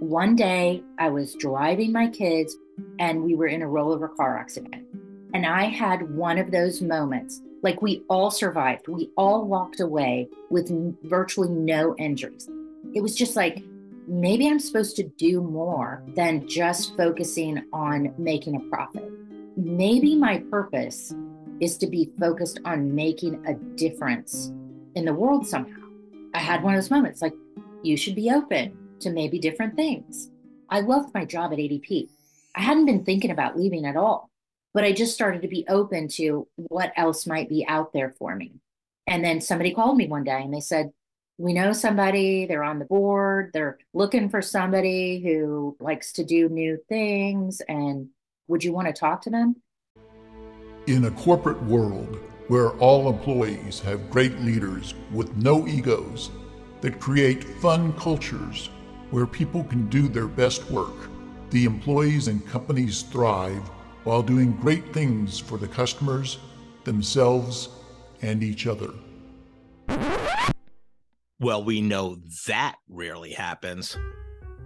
one day I was driving my kids and we were in a rollover car accident. And I had one of those moments like we all survived. We all walked away with virtually no injuries. It was just like, maybe I'm supposed to do more than just focusing on making a profit. Maybe my purpose is to be focused on making a difference in the world somehow. I had one of those moments like, you should be open to maybe different things. I loved my job at ADP. I hadn't been thinking about leaving at all, but I just started to be open to what else might be out there for me. And then somebody called me one day and they said, We know somebody, they're on the board, they're looking for somebody who likes to do new things. And would you want to talk to them? In a corporate world where all employees have great leaders with no egos that create fun cultures where people can do their best work. The employees and companies thrive while doing great things for the customers, themselves, and each other. Well, we know that rarely happens.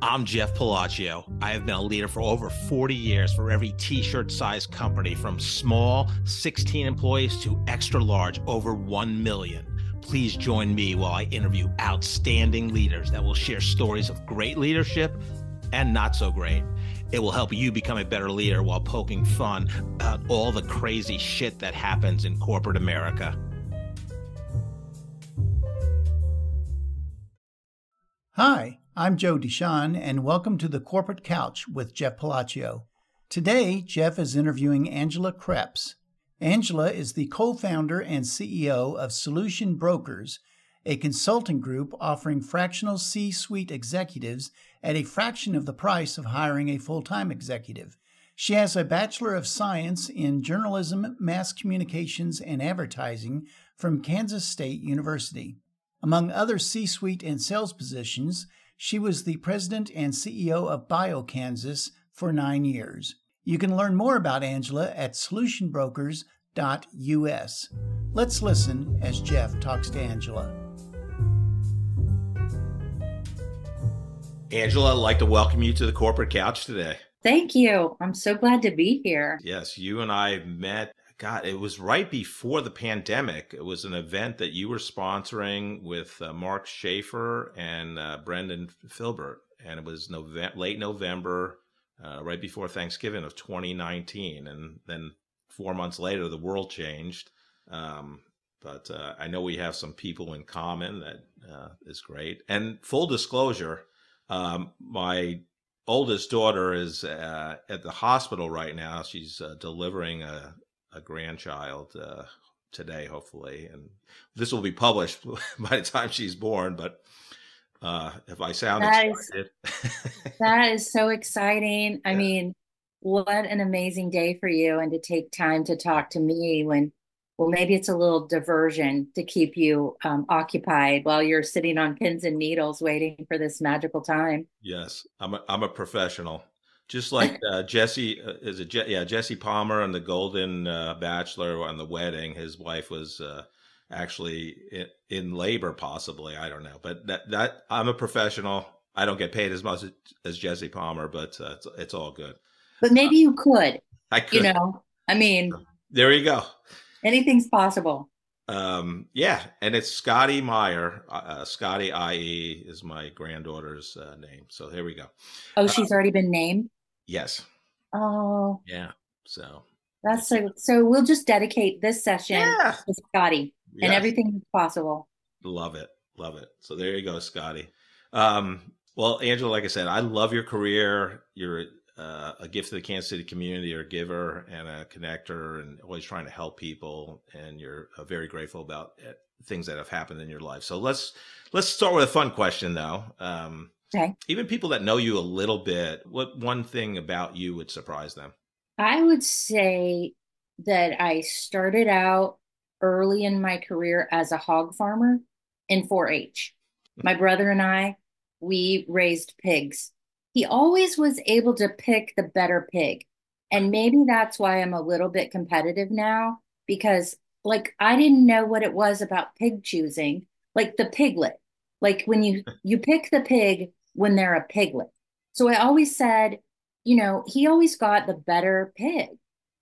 I'm Jeff Palacio. I have been a leader for over 40 years for every t shirt size company from small, 16 employees, to extra large, over 1 million. Please join me while I interview outstanding leaders that will share stories of great leadership and not so great. It will help you become a better leader while poking fun at all the crazy shit that happens in corporate America. Hi, I'm Joe Deshawn, and welcome to the Corporate Couch with Jeff Palacio. Today, Jeff is interviewing Angela Kreps. Angela is the co founder and CEO of Solution Brokers, a consulting group offering fractional C suite executives at a fraction of the price of hiring a full time executive. She has a Bachelor of Science in Journalism, Mass Communications, and Advertising from Kansas State University. Among other C suite and sales positions, she was the president and CEO of BioKansas for nine years. You can learn more about Angela at solutionbrokers.us. Let's listen as Jeff talks to Angela. Angela, I'd like to welcome you to the corporate couch today. Thank you. I'm so glad to be here. Yes, you and I met. God, it was right before the pandemic. It was an event that you were sponsoring with uh, Mark Schaefer and uh, Brendan Filbert, and it was November, late November uh, right before Thanksgiving of 2019, and then four months later, the world changed. Um, but uh, I know we have some people in common that uh, is great. And full disclosure, um, my oldest daughter is uh, at the hospital right now. She's uh, delivering a, a grandchild uh, today, hopefully, and this will be published by the time she's born. But uh, if I sound that excited. Is, that is so exciting. I mean, what an amazing day for you and to take time to talk to me when, well, maybe it's a little diversion to keep you um, occupied while you're sitting on pins and needles waiting for this magical time. Yes, I'm a, I'm a professional. Just like uh, Jesse, uh, is it? Je- yeah, Jesse Palmer on the Golden uh, Bachelor on the wedding. His wife was uh, actually in, in labor, possibly. I don't know, but that that I'm a professional. I don't get paid as much as Jesse Palmer, but uh, it's it's all good. But maybe you could. I could. You know, I mean, there you go. Anything's possible. Um, yeah, and it's Scotty Meyer. Uh, Scotty IE is my granddaughter's uh, name. So here we go. Oh, she's uh, already been named. Yes. Oh. Yeah. So that's so. So we'll just dedicate this session yeah. to Scotty yes. and everything possible. Love it. Love it. So there you go, Scotty. Um, well, Angela, like I said, I love your career. You're uh, a gift to the Kansas City community. You're a giver and a connector and always trying to help people. And you're uh, very grateful about it, things that have happened in your life. So let's, let's start with a fun question though. Um, okay. Even people that know you a little bit, what one thing about you would surprise them? I would say that I started out early in my career as a hog farmer in 4 H. My brother and I, we raised pigs. He always was able to pick the better pig. And maybe that's why I'm a little bit competitive now because, like, I didn't know what it was about pig choosing, like the piglet. Like when you you pick the pig when they're a piglet, So I always said, you know, he always got the better pig.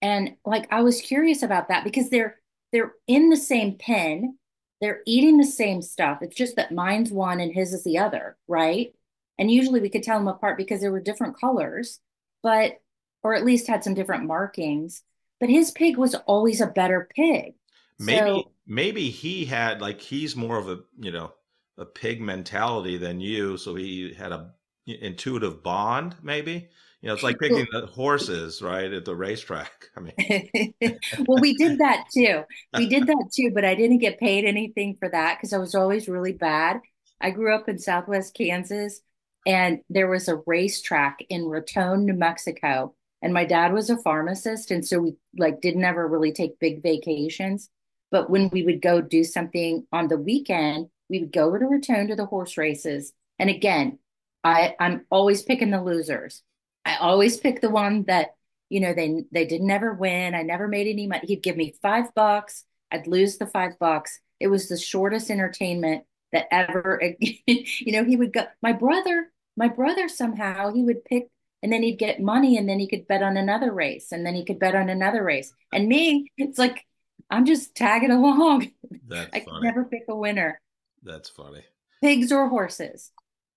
And like I was curious about that because they're they're in the same pen, they're eating the same stuff. It's just that mine's one and his is the other, right? And usually we could tell them apart because they were different colors, but or at least had some different markings. But his pig was always a better pig. Maybe so, maybe he had like he's more of a you know a pig mentality than you, so he had a intuitive bond. Maybe you know it's like picking the horses right at the racetrack. I mean, well, we did that too. We did that too, but I didn't get paid anything for that because I was always really bad. I grew up in Southwest Kansas, and there was a racetrack in Raton, New Mexico, and my dad was a pharmacist, and so we like didn't ever really take big vacations. But when we would go do something on the weekend, we would go over to Raton to the horse races. And again, I, I'm always picking the losers. I always pick the one that, you know, they they didn't ever win. I never made any money. He'd give me five bucks. I'd lose the five bucks. It was the shortest entertainment that ever, you know, he would go. My brother, my brother somehow he would pick and then he'd get money and then he could bet on another race and then he could bet on another race. And me, it's like I'm just tagging along. That's I can never pick a winner. That's funny. Pigs or horses.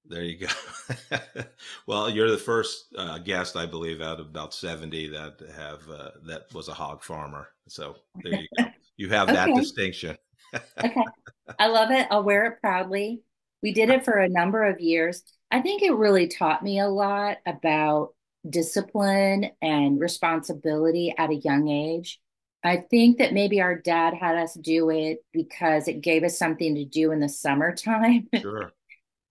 There you go. well, you're the first uh, guest, I believe, out of about 70 that have uh, that was a hog farmer. So there you go. You have okay. that distinction. okay. I love it. I'll wear it proudly. We did it for a number of years. I think it really taught me a lot about discipline and responsibility at a young age. I think that maybe our dad had us do it because it gave us something to do in the summertime. Sure.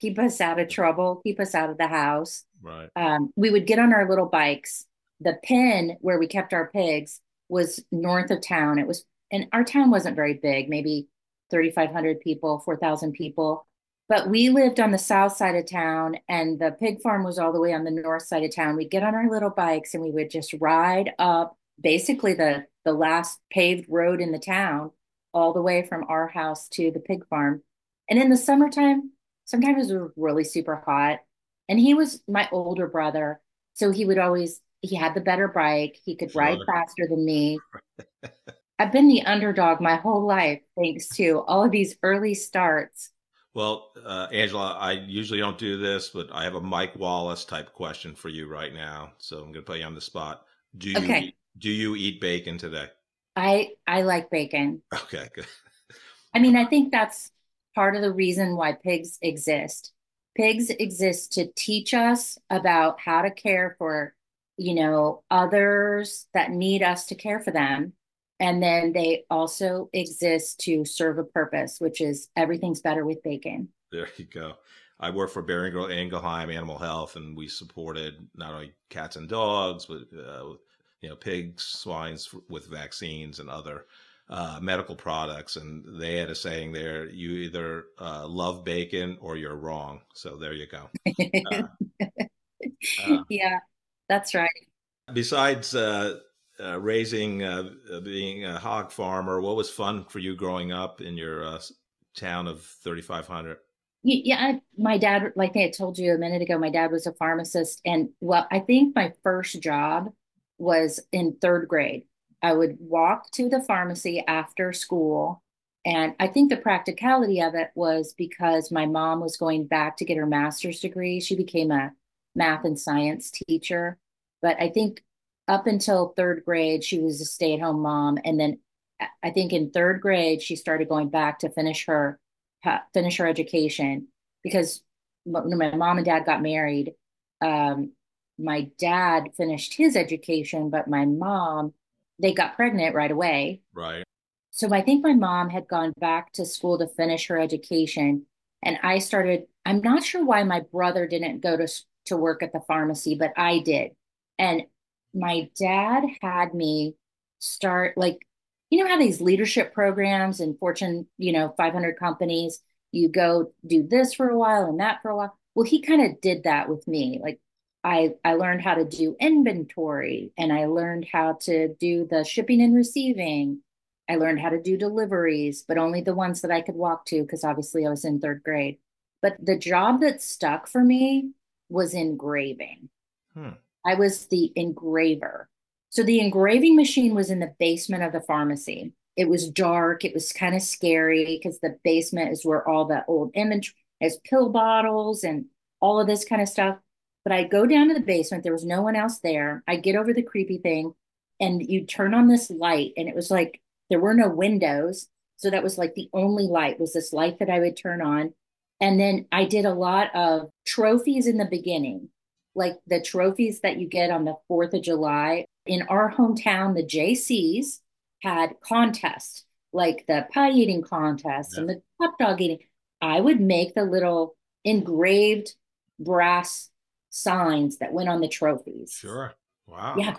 keep us out of trouble, keep us out of the house. Right. Um, we would get on our little bikes. The pen where we kept our pigs was north of town. It was, and our town wasn't very big, maybe 3,500 people, 4,000 people. But we lived on the south side of town, and the pig farm was all the way on the north side of town. We'd get on our little bikes and we would just ride up basically the the last paved road in the town all the way from our house to the pig farm. And in the summertime, sometimes it was really super hot. And he was my older brother. So he would always, he had the better bike. He could ride faster than me. I've been the underdog my whole life, thanks to all of these early starts. Well, uh, Angela, I usually don't do this, but I have a Mike Wallace type question for you right now. So I'm going to put you on the spot. Do you okay. Do you eat bacon today? I I like bacon. Okay, good. I mean, I think that's part of the reason why pigs exist. Pigs exist to teach us about how to care for, you know, others that need us to care for them. And then they also exist to serve a purpose, which is everything's better with bacon. There you go. I work for Boehringer Ingelheim Animal Health, and we supported not only cats and dogs, but uh, you know, pigs, swines with vaccines and other uh, medical products. And they had a saying there: you either uh, love bacon or you're wrong. So there you go. Uh, uh, yeah, that's right. Besides uh, uh, raising, being a hog farmer, what was fun for you growing up in your town of 3,500? Yeah, I, my dad, like I told you a minute ago, my dad was a pharmacist. And well, I think my first job was in third grade. I would walk to the pharmacy after school. And I think the practicality of it was because my mom was going back to get her master's degree. She became a math and science teacher. But I think up until third grade, she was a stay at home mom. And then I think in third grade, she started going back to finish her finish her education because when my mom and dad got married, um, my dad finished his education, but my mom, they got pregnant right away. Right. So I think my mom had gone back to school to finish her education. And I started, I'm not sure why my brother didn't go to, to work at the pharmacy, but I did. And my dad had me start like, you know how these leadership programs and Fortune, you know, 500 companies, you go do this for a while and that for a while. Well, he kind of did that with me. Like I, I learned how to do inventory and I learned how to do the shipping and receiving. I learned how to do deliveries, but only the ones that I could walk to because obviously I was in third grade. But the job that stuck for me was engraving. Hmm. I was the engraver. So the engraving machine was in the basement of the pharmacy. It was dark. It was kind of scary because the basement is where all the old image is pill bottles and all of this kind of stuff. But I go down to the basement. There was no one else there. I get over the creepy thing and you turn on this light and it was like there were no windows. So that was like the only light was this light that I would turn on. And then I did a lot of trophies in the beginning, like the trophies that you get on the 4th of July. In our hometown, the JCs had contests, like the pie eating contest yeah. and the hot dog eating. I would make the little engraved brass signs that went on the trophies. Sure. Wow. Yeah.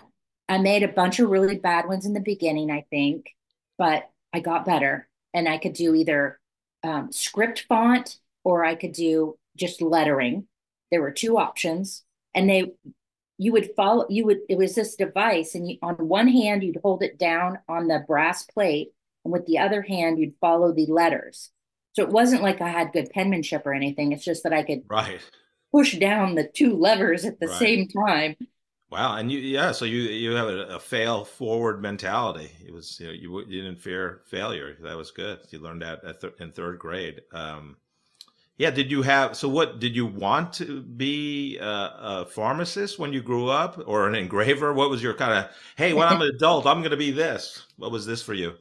I made a bunch of really bad ones in the beginning, I think, but I got better and I could do either um, script font or I could do just lettering. There were two options and they, you would follow, you would, it was this device and you, on one hand, you'd hold it down on the brass plate and with the other hand, you'd follow the letters. So it wasn't like I had good penmanship or anything. It's just that I could right. push down the two levers at the right. same time Wow, and you yeah, so you you have a, a fail forward mentality. It was you know you, you didn't fear failure. That was good. You learned that th- in third grade. Um, yeah, did you have so what did you want to be a, a, pharmacist when you grew up or an engraver? What was your kind of hey, when I'm an adult, I'm going to be this. What was this for you?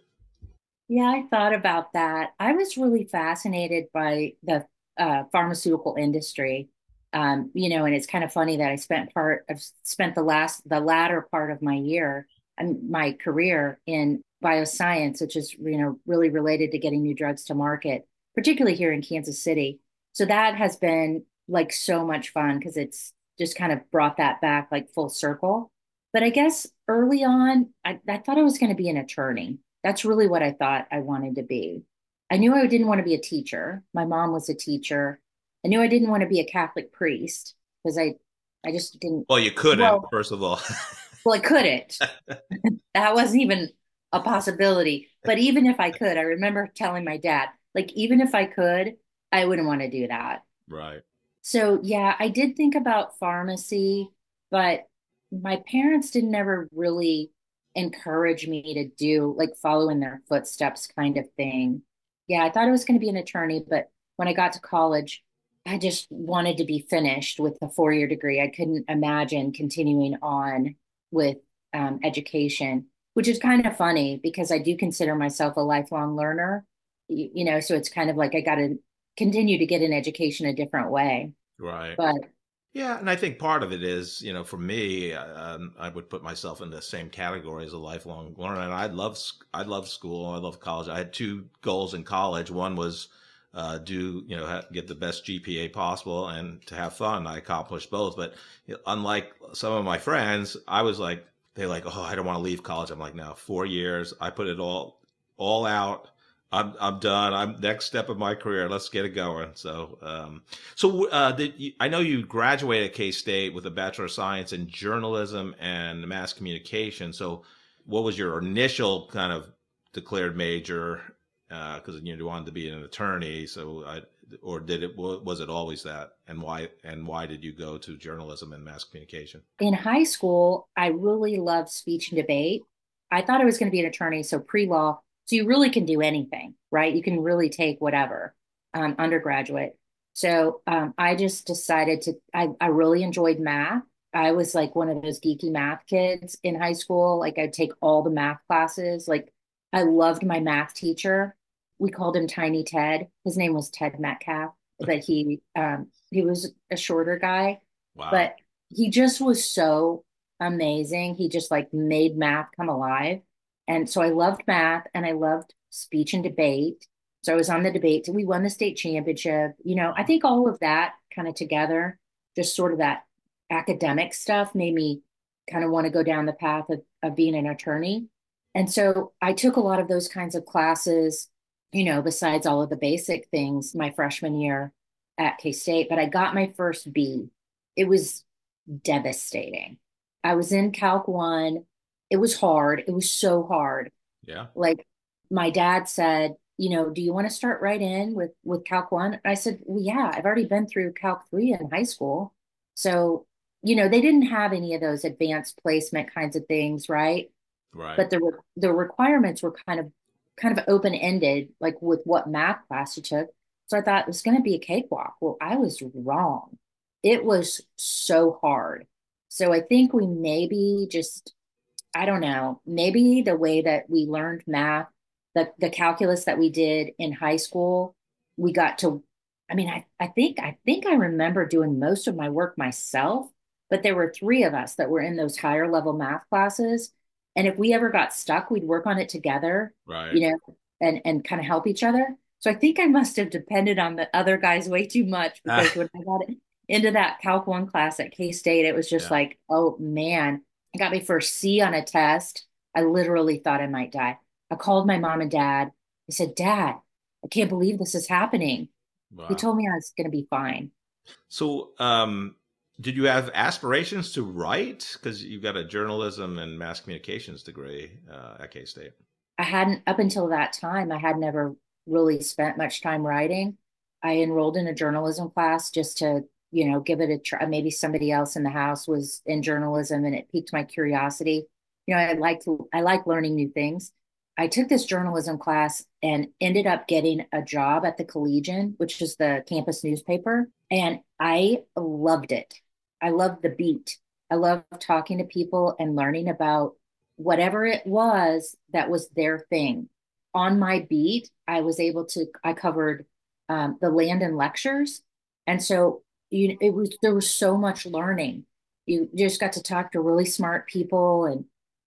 Yeah, I thought about that. I was really fascinated by the uh, pharmaceutical industry um, you know, and it's kind of funny that I spent part of spent the last the latter part of my year and my career in bioscience, which is you know really related to getting new drugs to market, particularly here in Kansas City. So that has been like so much fun because it's just kind of brought that back like full circle. But I guess early on, I, I thought I was going to be an attorney. That's really what I thought I wanted to be. I knew I didn't want to be a teacher. My mom was a teacher. I knew I didn't want to be a Catholic priest because I, I just didn't. Well, you couldn't, well, first of all. well, I couldn't. that wasn't even a possibility. But even if I could, I remember telling my dad, like, even if I could, I wouldn't want to do that. Right. So, yeah, I did think about pharmacy, but my parents didn't ever really encourage me to do like follow in their footsteps kind of thing. Yeah, I thought I was going to be an attorney, but when I got to college, I just wanted to be finished with a four year degree. I couldn't imagine continuing on with um, education, which is kind of funny because I do consider myself a lifelong learner. You, you know, so it's kind of like I got to continue to get an education a different way. Right. But yeah, and I think part of it is, you know, for me, um, I would put myself in the same category as a lifelong learner. And I love, I love school, I love college. I had two goals in college. One was uh, do you know ha- get the best GPA possible and to have fun. I accomplished both, but you know, unlike some of my friends, I was like they're like oh I don't want to leave college. I'm like no four years. I put it all all out. I'm I'm done. I'm next step of my career. Let's get it going. So um, so uh, I know you graduated K State with a bachelor of science in journalism and mass communication. So what was your initial kind of declared major because uh, you, you wanted to be an attorney. So, I, or did it was it always that? And why? And why did you go to journalism and mass communication? In high school, I really loved speech and debate. I thought I was going to be an attorney, so pre law. So you really can do anything, right? You can really take whatever um, undergraduate. So um, I just decided to. I, I really enjoyed math. I was like one of those geeky math kids in high school. Like I'd take all the math classes. Like I loved my math teacher we called him Tiny Ted. His name was Ted Metcalf, but he um, he was a shorter guy. Wow. But he just was so amazing. He just like made math come alive. And so I loved math and I loved speech and debate. So I was on the debate. We won the state championship. You know, I think all of that kind of together, just sort of that academic stuff made me kind of want to go down the path of, of being an attorney. And so I took a lot of those kinds of classes you know, besides all of the basic things my freshman year at K State, but I got my first B. It was devastating. I was in Calc 1. It was hard. It was so hard. Yeah. Like my dad said, you know, do you want to start right in with with Calc 1? I said, well, yeah, I've already been through Calc 3 in high school. So, you know, they didn't have any of those advanced placement kinds of things, right? Right. But the the requirements were kind of kind of open ended, like with what math class you took. So I thought it was going to be a cakewalk. Well, I was wrong. It was so hard. So I think we maybe just, I don't know, maybe the way that we learned math, the, the calculus that we did in high school, we got to, I mean, I, I think, I think I remember doing most of my work myself, but there were three of us that were in those higher level math classes. And if we ever got stuck, we'd work on it together, right. you know, and, and kind of help each other. So I think I must have depended on the other guys way too much because when I got into that Calc 1 class at K State, it was just yeah. like, oh man, it got me first C on a test. I literally thought I might die. I called my mom and dad. I said, Dad, I can't believe this is happening. Wow. He told me I was going to be fine. So, um, did you have aspirations to write? Because you've got a journalism and mass communications degree uh, at K State. I hadn't, up until that time, I had never really spent much time writing. I enrolled in a journalism class just to, you know, give it a try. Maybe somebody else in the house was in journalism and it piqued my curiosity. You know, I like to, I like learning new things. I took this journalism class and ended up getting a job at the Collegian, which is the campus newspaper. And I loved it. I loved the beat. I loved talking to people and learning about whatever it was that was their thing on my beat, I was able to, I covered um, the and lectures. And so you, it was, there was so much learning. You just got to talk to really smart people and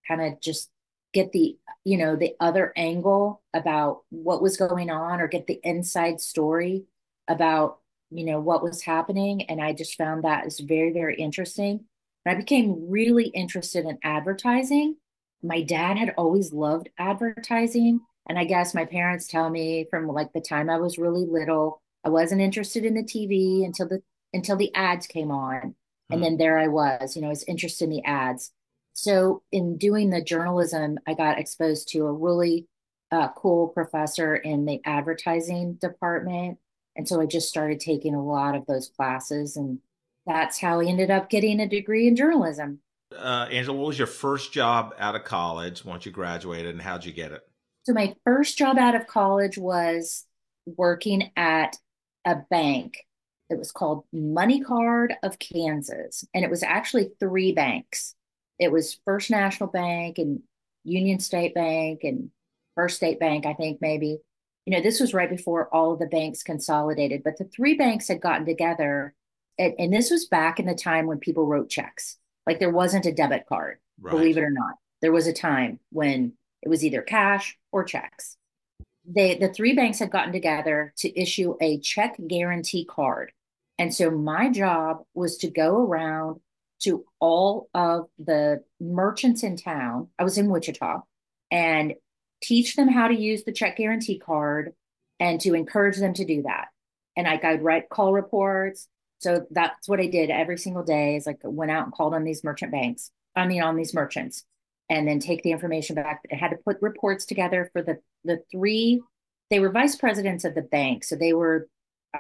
kind of just get the, you know, the other angle about what was going on or get the inside story about, you know, what was happening. And I just found that is very, very interesting. And I became really interested in advertising. My dad had always loved advertising and I guess my parents tell me from like the time I was really little, I wasn't interested in the TV until the until the ads came on. And hmm. then there I was, you know, I was interested in the ads. So in doing the journalism, I got exposed to a really uh, cool professor in the advertising department. And so I just started taking a lot of those classes. And that's how I ended up getting a degree in journalism. Uh, Angela, what was your first job out of college once you graduated and how'd you get it? So my first job out of college was working at a bank. It was called Money Card of Kansas, and it was actually three banks. It was First National Bank and Union State Bank and First State Bank, I think maybe. You know, this was right before all of the banks consolidated, but the three banks had gotten together, and, and this was back in the time when people wrote checks. Like there wasn't a debit card, right. believe it or not. There was a time when it was either cash or checks. They, the three banks had gotten together to issue a check guarantee card. And so my job was to go around to all of the merchants in town. I was in Wichita and teach them how to use the check guarantee card and to encourage them to do that. And I, I'd write call reports. So that's what I did every single day is like went out and called on these merchant banks. I mean, on these merchants and then take the information back. I had to put reports together for the the three. They were vice presidents of the bank, so they were,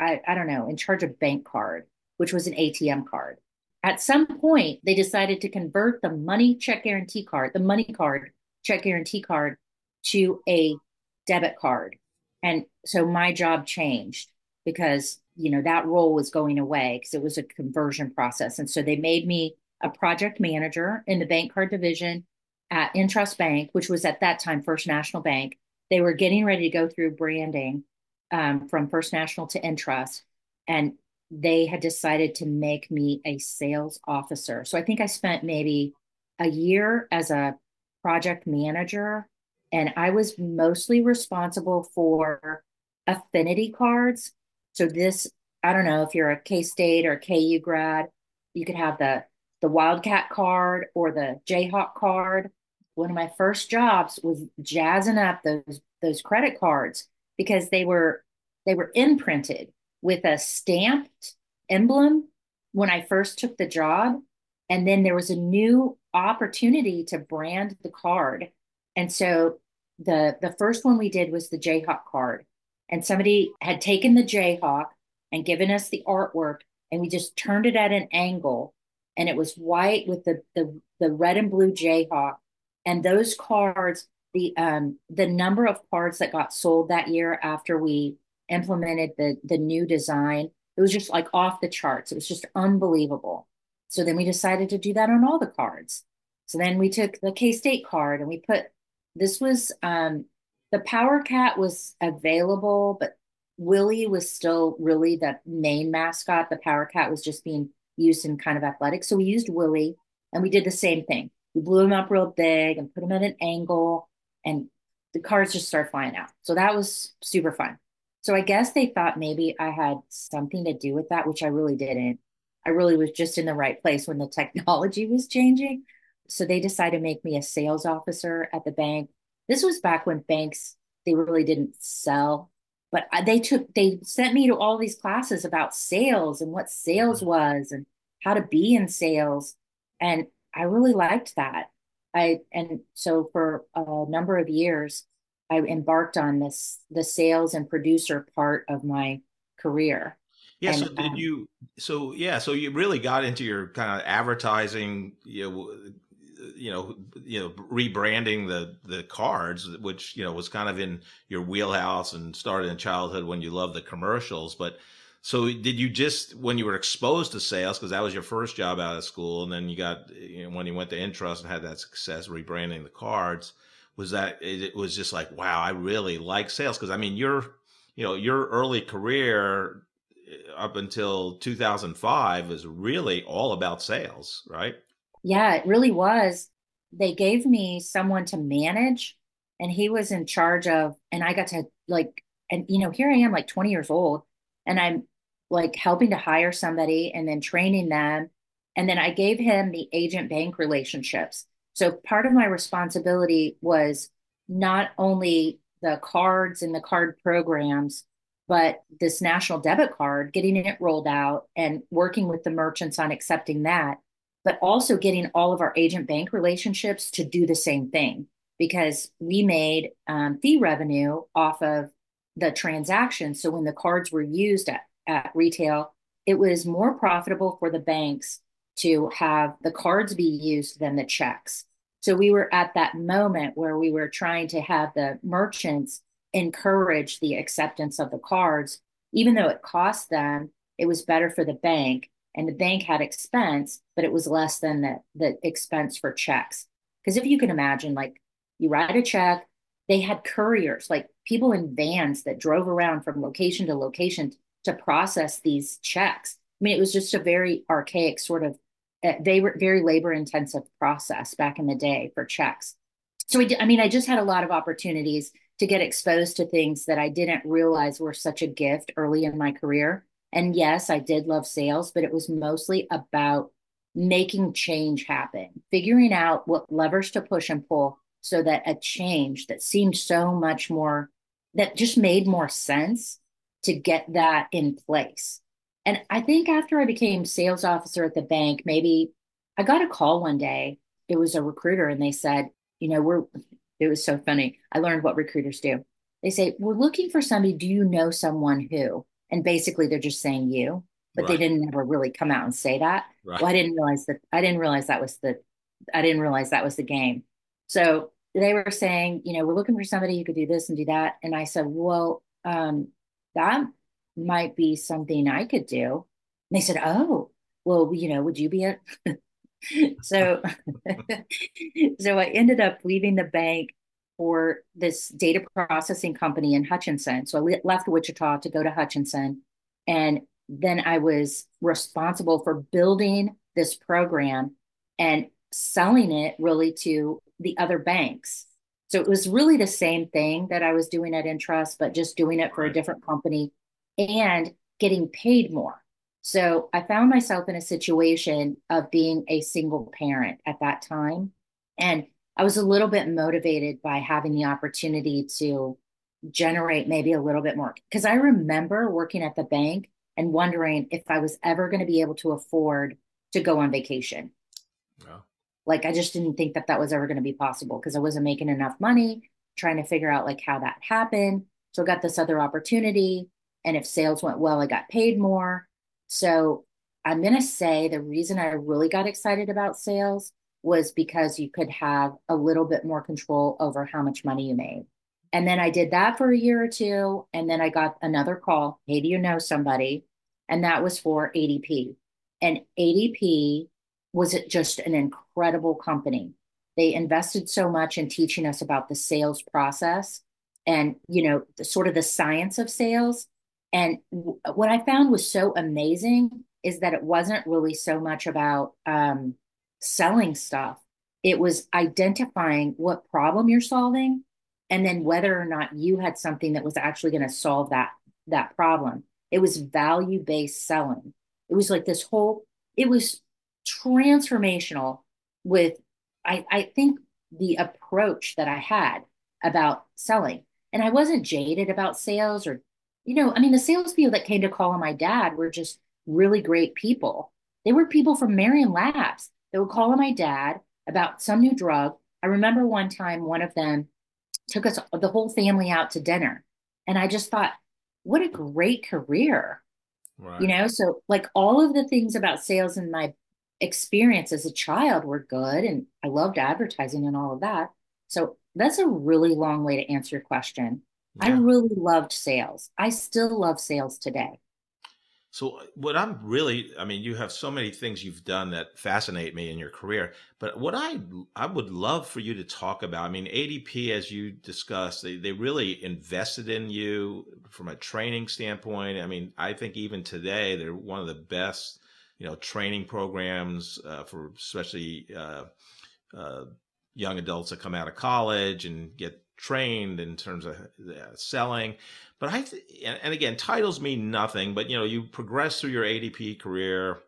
I, I don't know, in charge of bank card, which was an ATM card. At some point, they decided to convert the money check guarantee card, the money card check guarantee card, to a debit card, and so my job changed because you know that role was going away because it was a conversion process, and so they made me a project manager in the bank card division at Intrust Bank, which was at that time First National Bank. They were getting ready to go through branding um, from First National to Intrust, and they had decided to make me a sales officer. So I think I spent maybe a year as a project manager, and I was mostly responsible for affinity cards. So this, I don't know if you're a K State or KU grad, you could have the the Wildcat card or the Jayhawk card. One of my first jobs was jazzing up those those credit cards because they were they were imprinted with a stamped emblem when I first took the job. And then there was a new opportunity to brand the card. And so the the first one we did was the Jayhawk card. And somebody had taken the Jayhawk and given us the artwork and we just turned it at an angle and it was white with the the, the red and blue Jayhawk. And those cards, the um the number of cards that got sold that year after we implemented the the new design, it was just like off the charts. It was just unbelievable. So then we decided to do that on all the cards. So then we took the K State card and we put this was um the Power Cat was available, but Willie was still really the main mascot. The Power Cat was just being used in kind of athletics. So we used Willie and we did the same thing. We blew him up real big and put him at an angle and the cards just start flying out. So that was super fun. So I guess they thought maybe I had something to do with that, which I really didn't. I really was just in the right place when the technology was changing. So they decided to make me a sales officer at the bank. This was back when banks they really didn't sell but they took they sent me to all these classes about sales and what sales mm-hmm. was and how to be in sales and i really liked that i and so for a number of years i embarked on this the sales and producer part of my career yeah and, so did um, you so yeah so you really got into your kind of advertising you know you know, you know, rebranding the the cards, which you know was kind of in your wheelhouse and started in childhood when you loved the commercials. But so, did you just when you were exposed to sales because that was your first job out of school, and then you got you know, when you went to Intrust and had that success rebranding the cards? Was that it was just like wow, I really like sales because I mean your you know your early career eh, up until 2005 was really all about sales, right? Yeah, it really was. They gave me someone to manage, and he was in charge of, and I got to like, and you know, here I am like 20 years old, and I'm like helping to hire somebody and then training them. And then I gave him the agent bank relationships. So part of my responsibility was not only the cards and the card programs, but this national debit card, getting it rolled out and working with the merchants on accepting that but also getting all of our agent bank relationships to do the same thing because we made um, fee revenue off of the transaction. So when the cards were used at, at retail, it was more profitable for the banks to have the cards be used than the checks. So we were at that moment where we were trying to have the merchants encourage the acceptance of the cards, even though it cost them, it was better for the bank and the bank had expense, but it was less than the, the expense for checks. Because if you can imagine, like you write a check, they had couriers, like people in vans that drove around from location to location to process these checks. I mean, it was just a very archaic sort of, uh, they were very labor intensive process back in the day for checks. So, I, I mean, I just had a lot of opportunities to get exposed to things that I didn't realize were such a gift early in my career. And yes, I did love sales, but it was mostly about making change happen, figuring out what levers to push and pull so that a change that seemed so much more, that just made more sense to get that in place. And I think after I became sales officer at the bank, maybe I got a call one day. It was a recruiter, and they said, you know, we're, it was so funny. I learned what recruiters do. They say, we're looking for somebody. Do you know someone who? and basically they're just saying you but right. they didn't ever really come out and say that right. well i didn't realize that i didn't realize that was the i didn't realize that was the game so they were saying you know we're looking for somebody who could do this and do that and i said well um, that might be something i could do and they said oh well you know would you be a so so i ended up leaving the bank for this data processing company in Hutchinson. So I left Wichita to go to Hutchinson. And then I was responsible for building this program and selling it really to the other banks. So it was really the same thing that I was doing at Intrust, but just doing it for a different company and getting paid more. So I found myself in a situation of being a single parent at that time. And I was a little bit motivated by having the opportunity to generate maybe a little bit more. Because I remember working at the bank and wondering if I was ever going to be able to afford to go on vacation. Yeah. Like I just didn't think that that was ever going to be possible because I wasn't making enough money, trying to figure out like how that happened. So I got this other opportunity. And if sales went well, I got paid more. So I'm going to say the reason I really got excited about sales was because you could have a little bit more control over how much money you made. And then I did that for a year or two. And then I got another call. Hey, do you know somebody? And that was for ADP. And ADP was it just an incredible company. They invested so much in teaching us about the sales process and, you know, the, sort of the science of sales. And w- what I found was so amazing is that it wasn't really so much about um, selling stuff. It was identifying what problem you're solving and then whether or not you had something that was actually going to solve that that problem. It was value based selling. It was like this whole. It was transformational with I, I think the approach that I had about selling. And I wasn't jaded about sales or, you know, I mean, the salespeople that came to call on my dad were just really great people. They were people from Marion Labs that would call on my dad about some new drug. I remember one time one of them took us the whole family out to dinner. And I just thought, what a great career. Right. You know, so like all of the things about sales in my experience as a child were good and I loved advertising and all of that. So that's a really long way to answer your question. Yeah. I really loved sales. I still love sales today. So what I'm really, I mean, you have so many things you've done that fascinate me in your career. But what I I would love for you to talk about, I mean, ADP, as you discussed, they they really invested in you from a training standpoint. I mean, I think even today they're one of the best, you know, training programs uh, for especially uh, uh, young adults that come out of college and get trained in terms of uh, selling. But I, th- and again, titles mean nothing. But you know, you progress through your ADP career.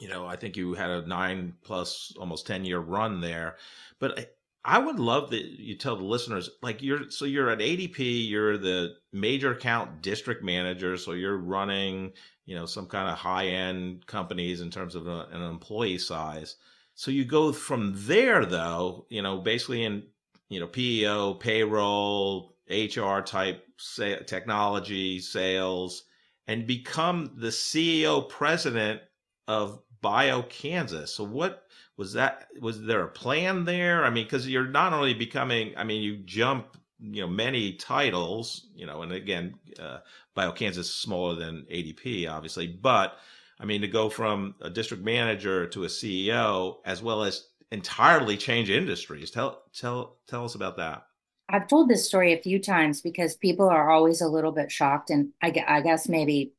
You know, I think you had a nine plus, almost ten year run there. But I would love that you tell the listeners, like you're, so you're at ADP, you're the major account district manager, so you're running, you know, some kind of high end companies in terms of a, an employee size. So you go from there, though, you know, basically in, you know, PEO, payroll, HR type say, technology, sales, and become the CEO president of BioKansas. So what was that? Was there a plan there? I mean, because you're not only becoming, I mean, you jump, you know, many titles, you know, and again, uh, BioKansas is smaller than ADP, obviously, but I mean, to go from a district manager to a CEO, as well as entirely change industries. Tell tell tell us about that. I've told this story a few times because people are always a little bit shocked, and I, I guess maybe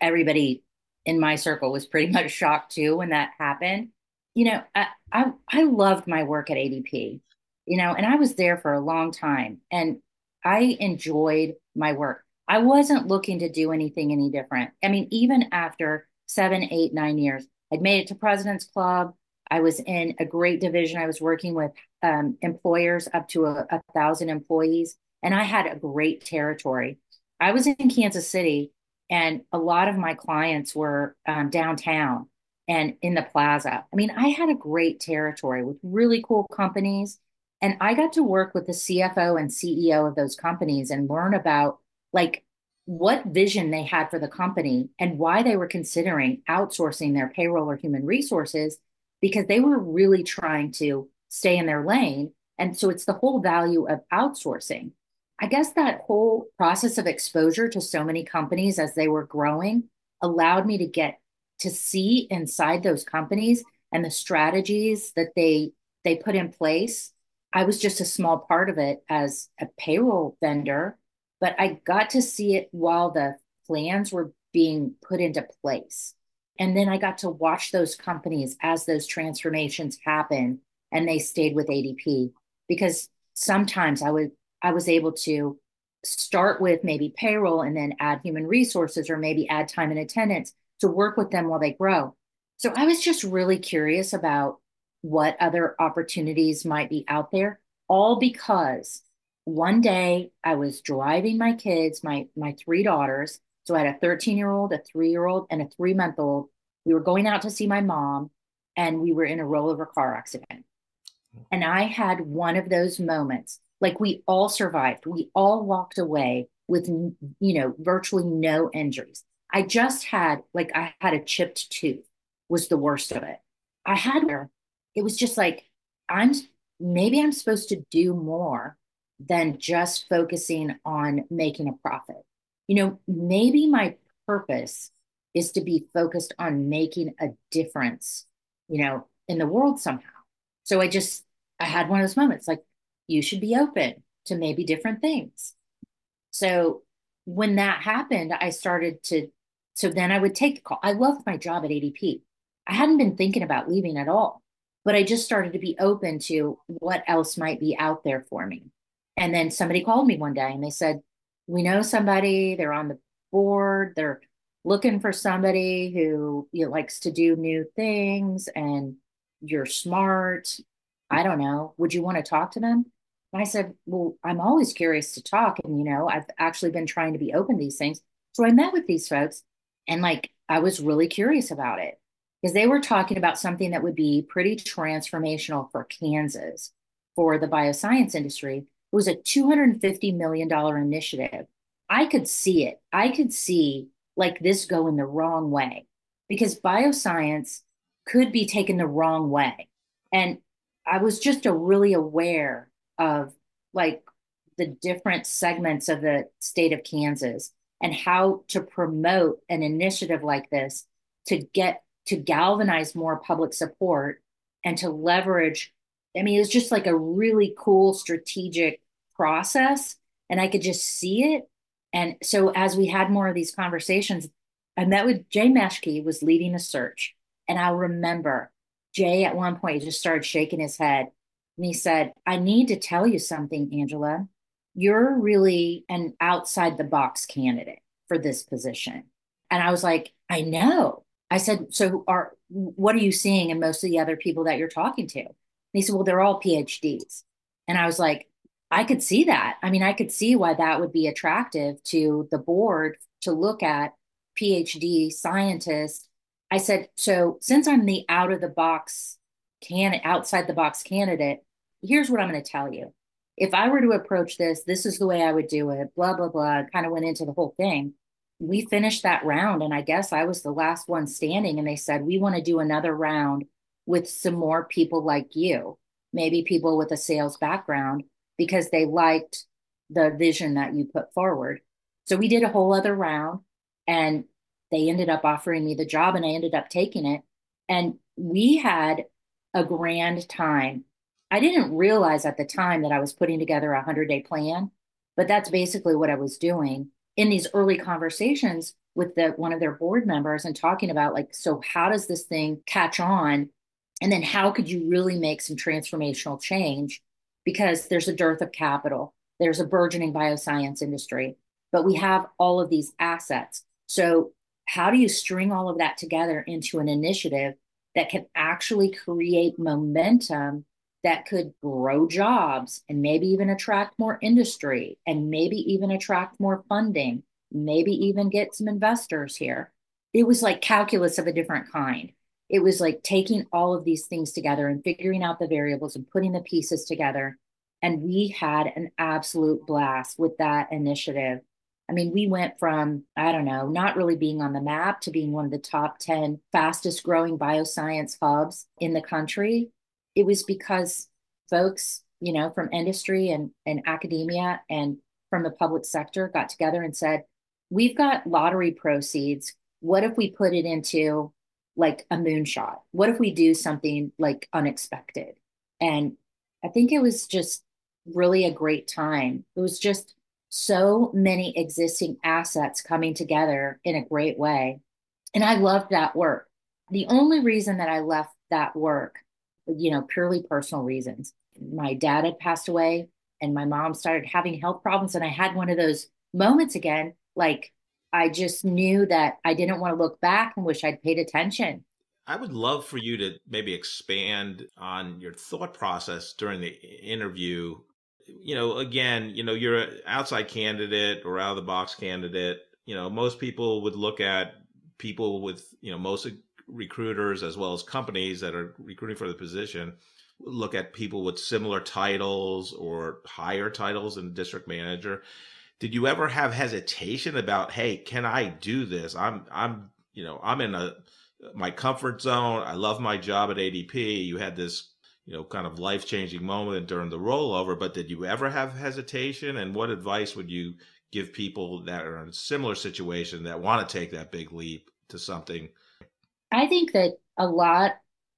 everybody in my circle was pretty much shocked too when that happened. You know, I, I I loved my work at ADP, you know, and I was there for a long time, and I enjoyed my work. I wasn't looking to do anything any different. I mean, even after seven, eight, nine years, I'd made it to President's Club. I was in a great division. I was working with um, employers up to a, a thousand employees, and I had a great territory. I was in Kansas City, and a lot of my clients were um, downtown and in the plaza. I mean, I had a great territory with really cool companies, and I got to work with the CFO and CEO of those companies and learn about like what vision they had for the company and why they were considering outsourcing their payroll or human resources because they were really trying to stay in their lane. And so it's the whole value of outsourcing. I guess that whole process of exposure to so many companies as they were growing allowed me to get to see inside those companies and the strategies that they they put in place. I was just a small part of it as a payroll vendor, but I got to see it while the plans were being put into place. And then I got to watch those companies as those transformations happen and they stayed with ADP because sometimes I would I was able to start with maybe payroll and then add human resources or maybe add time and attendance to work with them while they grow. So I was just really curious about what other opportunities might be out there all because one day I was driving my kids, my my three daughters, so I had a 13 year old, a three year old, and a three month old. We were going out to see my mom, and we were in a rollover car accident. And I had one of those moments, like we all survived. We all walked away with, you know, virtually no injuries. I just had, like, I had a chipped tooth. was the worst of it. I had. It was just like, I'm maybe I'm supposed to do more than just focusing on making a profit. You know, maybe my purpose is to be focused on making a difference, you know, in the world somehow. So I just, I had one of those moments like, you should be open to maybe different things. So when that happened, I started to, so then I would take the call. I loved my job at ADP. I hadn't been thinking about leaving at all, but I just started to be open to what else might be out there for me. And then somebody called me one day and they said, We know somebody, they're on the board, they're looking for somebody who you know, likes to do new things and you're smart. I don't know. Would you want to talk to them? And I said, Well, I'm always curious to talk. And, you know, I've actually been trying to be open to these things. So I met with these folks and, like, I was really curious about it because they were talking about something that would be pretty transformational for Kansas for the bioscience industry. It was a $250 million initiative. I could see it. I could see like this going the wrong way because bioscience could be taken the wrong way. And I was just a really aware of like the different segments of the state of Kansas and how to promote an initiative like this to get to galvanize more public support and to leverage I mean, it was just like a really cool strategic process. And I could just see it. And so as we had more of these conversations, I met with Jay Meshke was leading the search. And I remember Jay at one point just started shaking his head and he said, I need to tell you something, Angela. You're really an outside the box candidate for this position. And I was like, I know. I said, so are what are you seeing in most of the other people that you're talking to? And he said, well, they're all PhDs. And I was like, I could see that. I mean, I could see why that would be attractive to the board to look at PhD scientists. I said, so since I'm the out of the box can outside the box candidate, here's what I'm going to tell you. If I were to approach this, this is the way I would do it, blah, blah, blah, kind of went into the whole thing. We finished that round, and I guess I was the last one standing. And they said, We want to do another round with some more people like you, maybe people with a sales background, because they liked the vision that you put forward. So we did a whole other round, and they ended up offering me the job, and I ended up taking it. And we had a grand time. I didn't realize at the time that I was putting together a 100 day plan, but that's basically what I was doing in these early conversations with the one of their board members and talking about like so how does this thing catch on? And then how could you really make some transformational change? Because there's a dearth of capital. There's a burgeoning bioscience industry but we have all of these assets. So how do you string all of that together into an initiative that can actually create momentum that could grow jobs and maybe even attract more industry and maybe even attract more funding, maybe even get some investors here. It was like calculus of a different kind. It was like taking all of these things together and figuring out the variables and putting the pieces together. And we had an absolute blast with that initiative. I mean, we went from, I don't know, not really being on the map to being one of the top 10 fastest growing bioscience hubs in the country it was because folks, you know, from industry and, and academia and from the public sector got together and said, we've got lottery proceeds. What if we put it into like a moonshot? What if we do something like unexpected? And I think it was just really a great time. It was just so many existing assets coming together in a great way. And I loved that work. The only reason that I left that work you know, purely personal reasons. My dad had passed away and my mom started having health problems. And I had one of those moments again, like I just knew that I didn't want to look back and wish I'd paid attention. I would love for you to maybe expand on your thought process during the interview. You know, again, you know, you're an outside candidate or out of the box candidate. You know, most people would look at people with, you know, most recruiters as well as companies that are recruiting for the position look at people with similar titles or higher titles than district manager. Did you ever have hesitation about, hey, can I do this? I'm I'm you know, I'm in a my comfort zone. I love my job at ADP. You had this, you know, kind of life changing moment during the rollover, but did you ever have hesitation? And what advice would you give people that are in a similar situation that want to take that big leap to something? I think that a lot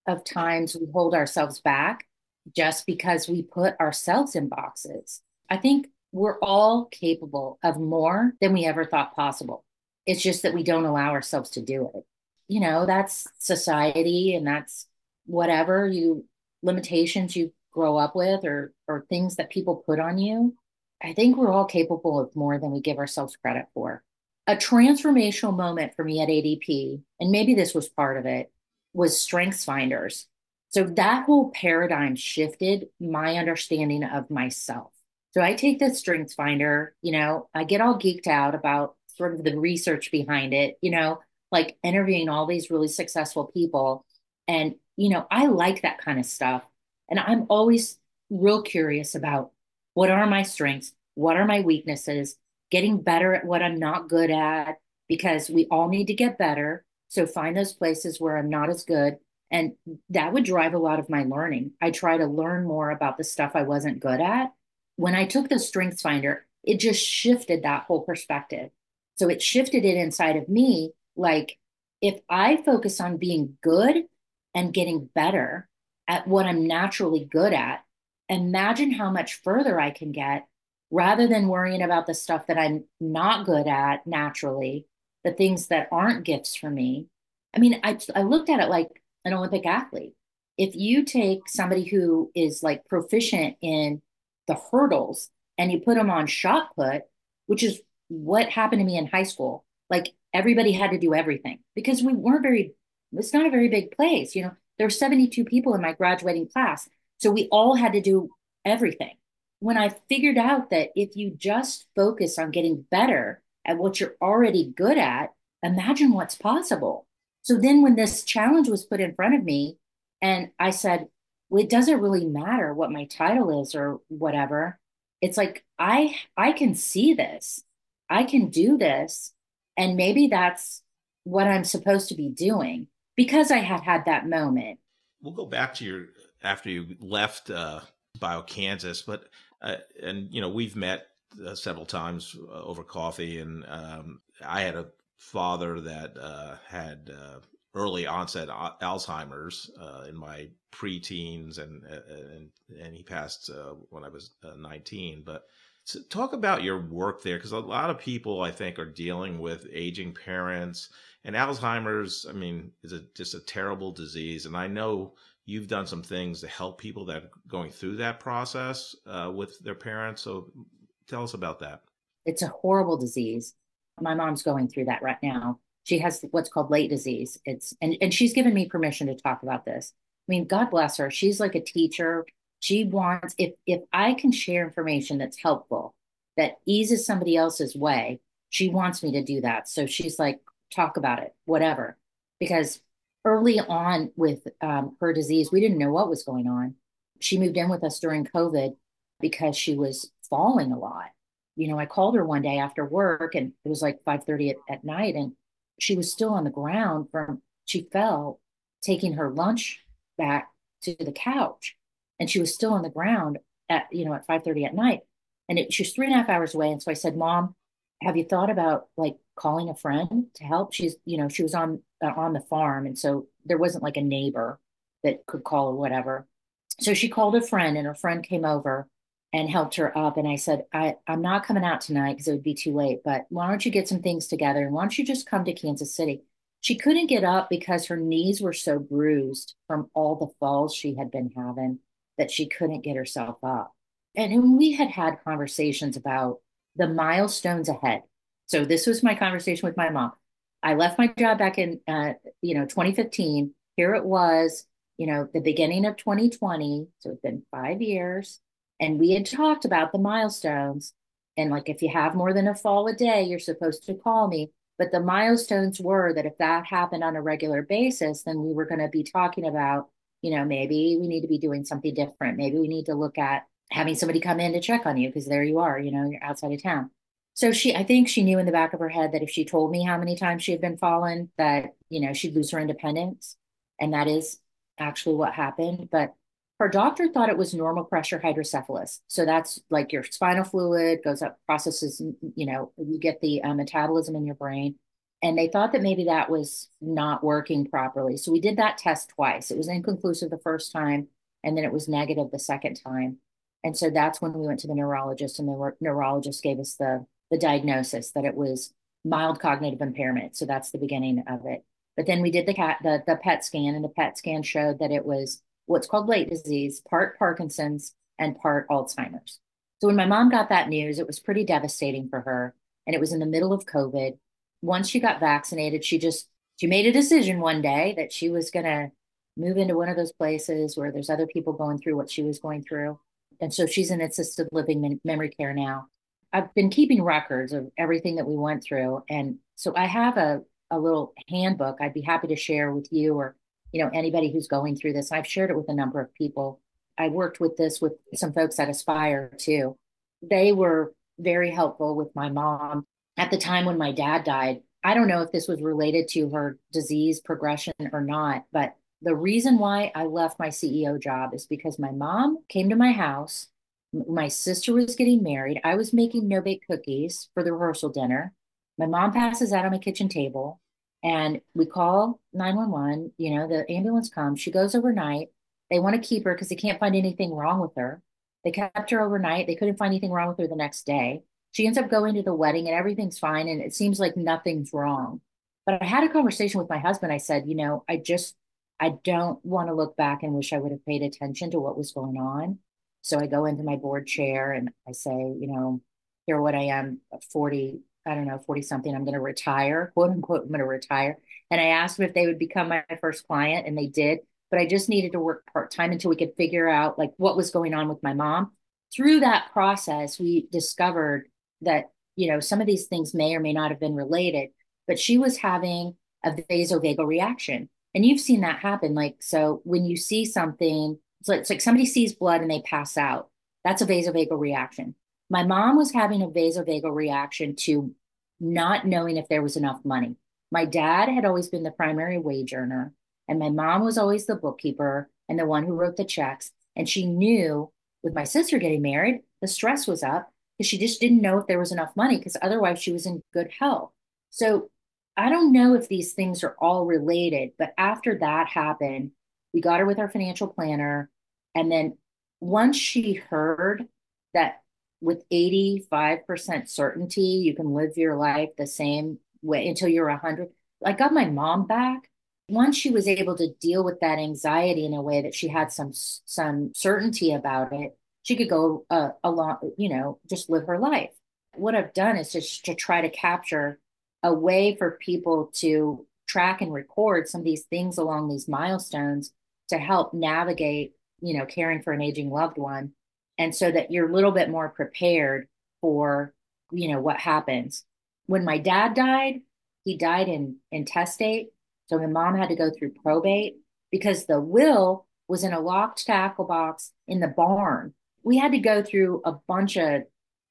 of times we hold ourselves back just because we put ourselves in boxes. I think we're all capable of more than we ever thought possible. It's just that we don't allow ourselves to do it. You know, that's society and that's whatever you limitations you grow up with or or things that people put on you. I think we're all capable of more than we give ourselves credit for. A transformational moment for me at ADP, and maybe this was part of it, was Strengths Finders. So that whole paradigm shifted my understanding of myself. So I take the Strengths Finder, you know, I get all geeked out about sort of the research behind it, you know, like interviewing all these really successful people. And, you know, I like that kind of stuff. And I'm always real curious about what are my strengths? What are my weaknesses? Getting better at what I'm not good at, because we all need to get better. So find those places where I'm not as good. And that would drive a lot of my learning. I try to learn more about the stuff I wasn't good at. When I took the Strengths Finder, it just shifted that whole perspective. So it shifted it inside of me. Like, if I focus on being good and getting better at what I'm naturally good at, imagine how much further I can get rather than worrying about the stuff that I'm not good at naturally, the things that aren't gifts for me. I mean, I, I looked at it like an Olympic athlete. If you take somebody who is like proficient in the hurdles and you put them on shot put, which is what happened to me in high school, like everybody had to do everything because we weren't very, it's not a very big place. You know, there were 72 people in my graduating class. So we all had to do everything. When I figured out that if you just focus on getting better at what you're already good at, imagine what's possible. So then when this challenge was put in front of me, and I said, well, it doesn't really matter what my title is or whatever. It's like I I can see this. I can do this. And maybe that's what I'm supposed to be doing because I had had that moment. We'll go back to your after you left uh, BioKansas, but uh, and you know we've met uh, several times uh, over coffee, and um, I had a father that uh, had uh, early onset Alzheimer's uh, in my preteens, and and and he passed when I was 19. But so talk about your work there, because a lot of people I think are dealing with aging parents, and Alzheimer's. I mean, is a, just a terrible disease, and I know you've done some things to help people that are going through that process uh, with their parents. So tell us about that. It's a horrible disease. My mom's going through that right now. She has what's called late disease. It's and, and she's given me permission to talk about this. I mean, God bless her. She's like a teacher. She wants if if I can share information that's helpful, that eases somebody else's way, she wants me to do that. So she's like, talk about it, whatever. Because early on with um, her disease, we didn't know what was going on. She moved in with us during COVID because she was falling a lot. You know, I called her one day after work and it was like 5:30 at, at night and she was still on the ground from she fell taking her lunch back to the couch and she was still on the ground at you know at 5:30 at night and it, she was three and a half hours away and so I said mom have you thought about like calling a friend to help. She's you know she was on uh, on the farm and so there wasn't like a neighbor that could call or whatever. So she called a friend and her friend came over and helped her up and i said I, i'm not coming out tonight because it would be too late but why don't you get some things together? And why don't you just come to kansas city? She couldn't get up because her knees were so bruised from all the falls she had been having that she couldn't get herself up. And we had had conversations about the milestones ahead. So this was my conversation with my mom. I left my job back in, uh, you know, 2015. Here it was, you know, the beginning of 2020. So it's been five years. And we had talked about the milestones. And like, if you have more than a fall a day, you're supposed to call me. But the milestones were that if that happened on a regular basis, then we were going to be talking about, you know, maybe we need to be doing something different. Maybe we need to look at having somebody come in to check on you because there you are, you know, you're outside of town. So she, I think she knew in the back of her head that if she told me how many times she had been fallen, that, you know, she'd lose her independence. And that is actually what happened. But her doctor thought it was normal pressure hydrocephalus. So that's like your spinal fluid goes up, processes, you know, you get the uh, metabolism in your brain. And they thought that maybe that was not working properly. So we did that test twice. It was inconclusive the first time, and then it was negative the second time. And so that's when we went to the neurologist, and the neurologist gave us the the diagnosis that it was mild cognitive impairment. So that's the beginning of it. But then we did the cat the, the PET scan, and the PET scan showed that it was what's called late disease, part Parkinson's and part Alzheimer's. So when my mom got that news, it was pretty devastating for her. And it was in the middle of COVID. Once she got vaccinated, she just she made a decision one day that she was gonna move into one of those places where there's other people going through what she was going through. And so she's in assisted living memory care now. I've been keeping records of everything that we went through. And so I have a, a little handbook I'd be happy to share with you or, you know, anybody who's going through this. I've shared it with a number of people. I worked with this with some folks at Aspire too. They were very helpful with my mom at the time when my dad died. I don't know if this was related to her disease progression or not, but the reason why I left my CEO job is because my mom came to my house my sister was getting married. I was making no bake cookies for the rehearsal dinner. My mom passes out on my kitchen table and we call 911. You know, the ambulance comes. She goes overnight. They want to keep her because they can't find anything wrong with her. They kept her overnight. They couldn't find anything wrong with her the next day. She ends up going to the wedding and everything's fine and it seems like nothing's wrong. But I had a conversation with my husband. I said, you know, I just, I don't want to look back and wish I would have paid attention to what was going on. So I go into my board chair and I say, you know, here what I am, uh, 40, I don't know, 40 something, I'm going to retire, quote unquote, I'm going to retire. And I asked them if they would become my first client and they did, but I just needed to work part time until we could figure out like what was going on with my mom. Through that process, we discovered that, you know, some of these things may or may not have been related, but she was having a vasovagal reaction. And you've seen that happen. Like, so when you see something so it's like somebody sees blood and they pass out. That's a vasovagal reaction. My mom was having a vasovagal reaction to not knowing if there was enough money. My dad had always been the primary wage earner, and my mom was always the bookkeeper and the one who wrote the checks. And she knew with my sister getting married, the stress was up because she just didn't know if there was enough money because otherwise she was in good health. So I don't know if these things are all related, but after that happened, we got her with our financial planner. And then once she heard that with 85% certainty, you can live your life the same way until you're 100, I got my mom back. Once she was able to deal with that anxiety in a way that she had some some certainty about it, she could go uh, along, you know, just live her life. What I've done is just to try to capture a way for people to track and record some of these things along these milestones to help navigate you know, caring for an aging loved one. And so that you're a little bit more prepared for, you know, what happens. When my dad died, he died in intestate. So my mom had to go through probate because the will was in a locked tackle box in the barn. We had to go through a bunch of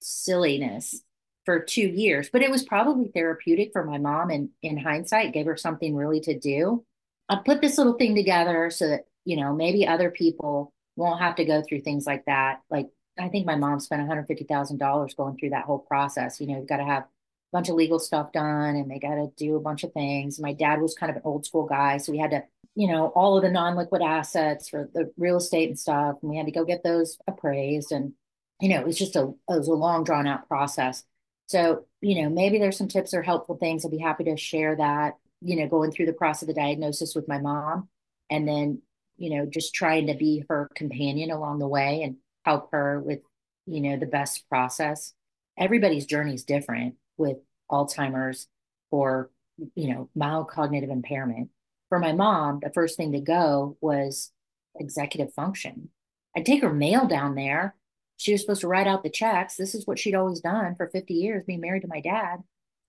silliness for two years, but it was probably therapeutic for my mom. And in hindsight, gave her something really to do. I put this little thing together so that you know, maybe other people won't have to go through things like that. Like I think my mom spent $150,000 going through that whole process. You know, you've got to have a bunch of legal stuff done and they got to do a bunch of things. My dad was kind of an old school guy. So we had to, you know, all of the non liquid assets for the real estate and stuff. And we had to go get those appraised. And, you know, it was just a, it was a long drawn out process. So, you know, maybe there's some tips or helpful things. I'd be happy to share that, you know, going through the process of the diagnosis with my mom. And then you know, just trying to be her companion along the way and help her with, you know, the best process. Everybody's journey is different with Alzheimer's or, you know, mild cognitive impairment. For my mom, the first thing to go was executive function. I'd take her mail down there. She was supposed to write out the checks. This is what she'd always done for 50 years, being married to my dad.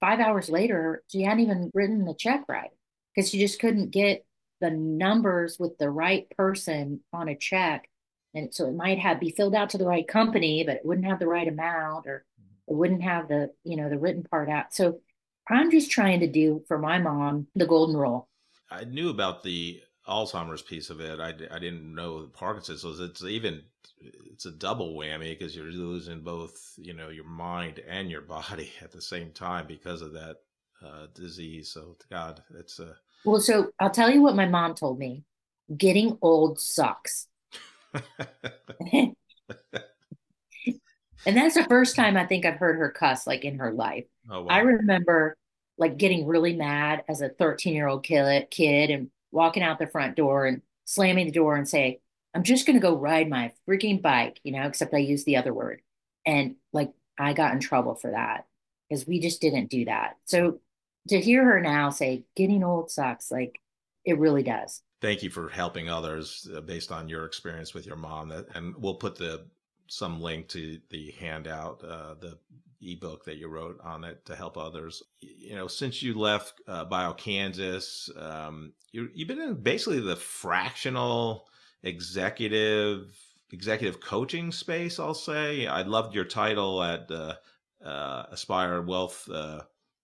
Five hours later, she hadn't even written the check right because she just couldn't get the numbers with the right person on a check and so it might have be filled out to the right company but it wouldn't have the right amount or I wouldn't have the, you know, the written part out. So I'm just trying to do for my mom the golden rule. I knew about the Alzheimer's piece of it. I, I didn't know Parkinson's. So it's even it's a double whammy because you're losing both, you know, your mind and your body at the same time because of that uh, disease. So God, it's a well. So I'll tell you what my mom told me: getting old sucks. and that's the first time I think I've heard her cuss like in her life. Oh, wow. I remember like getting really mad as a 13 year old kid, and walking out the front door and slamming the door and say, I'm just going to go ride my freaking bike, you know, except I used the other word. And like I got in trouble for that because we just didn't do that. So to hear her now say getting old sucks, like it really does. Thank you for helping others uh, based on your experience with your mom. That, and we'll put the some link to the handout, uh, the ebook that you wrote on it to help others. You know, since you left uh, BioKansas, um, you, you've been in basically the fractional executive executive coaching space. I'll say I loved your title at uh, uh, Aspire Wealth uh,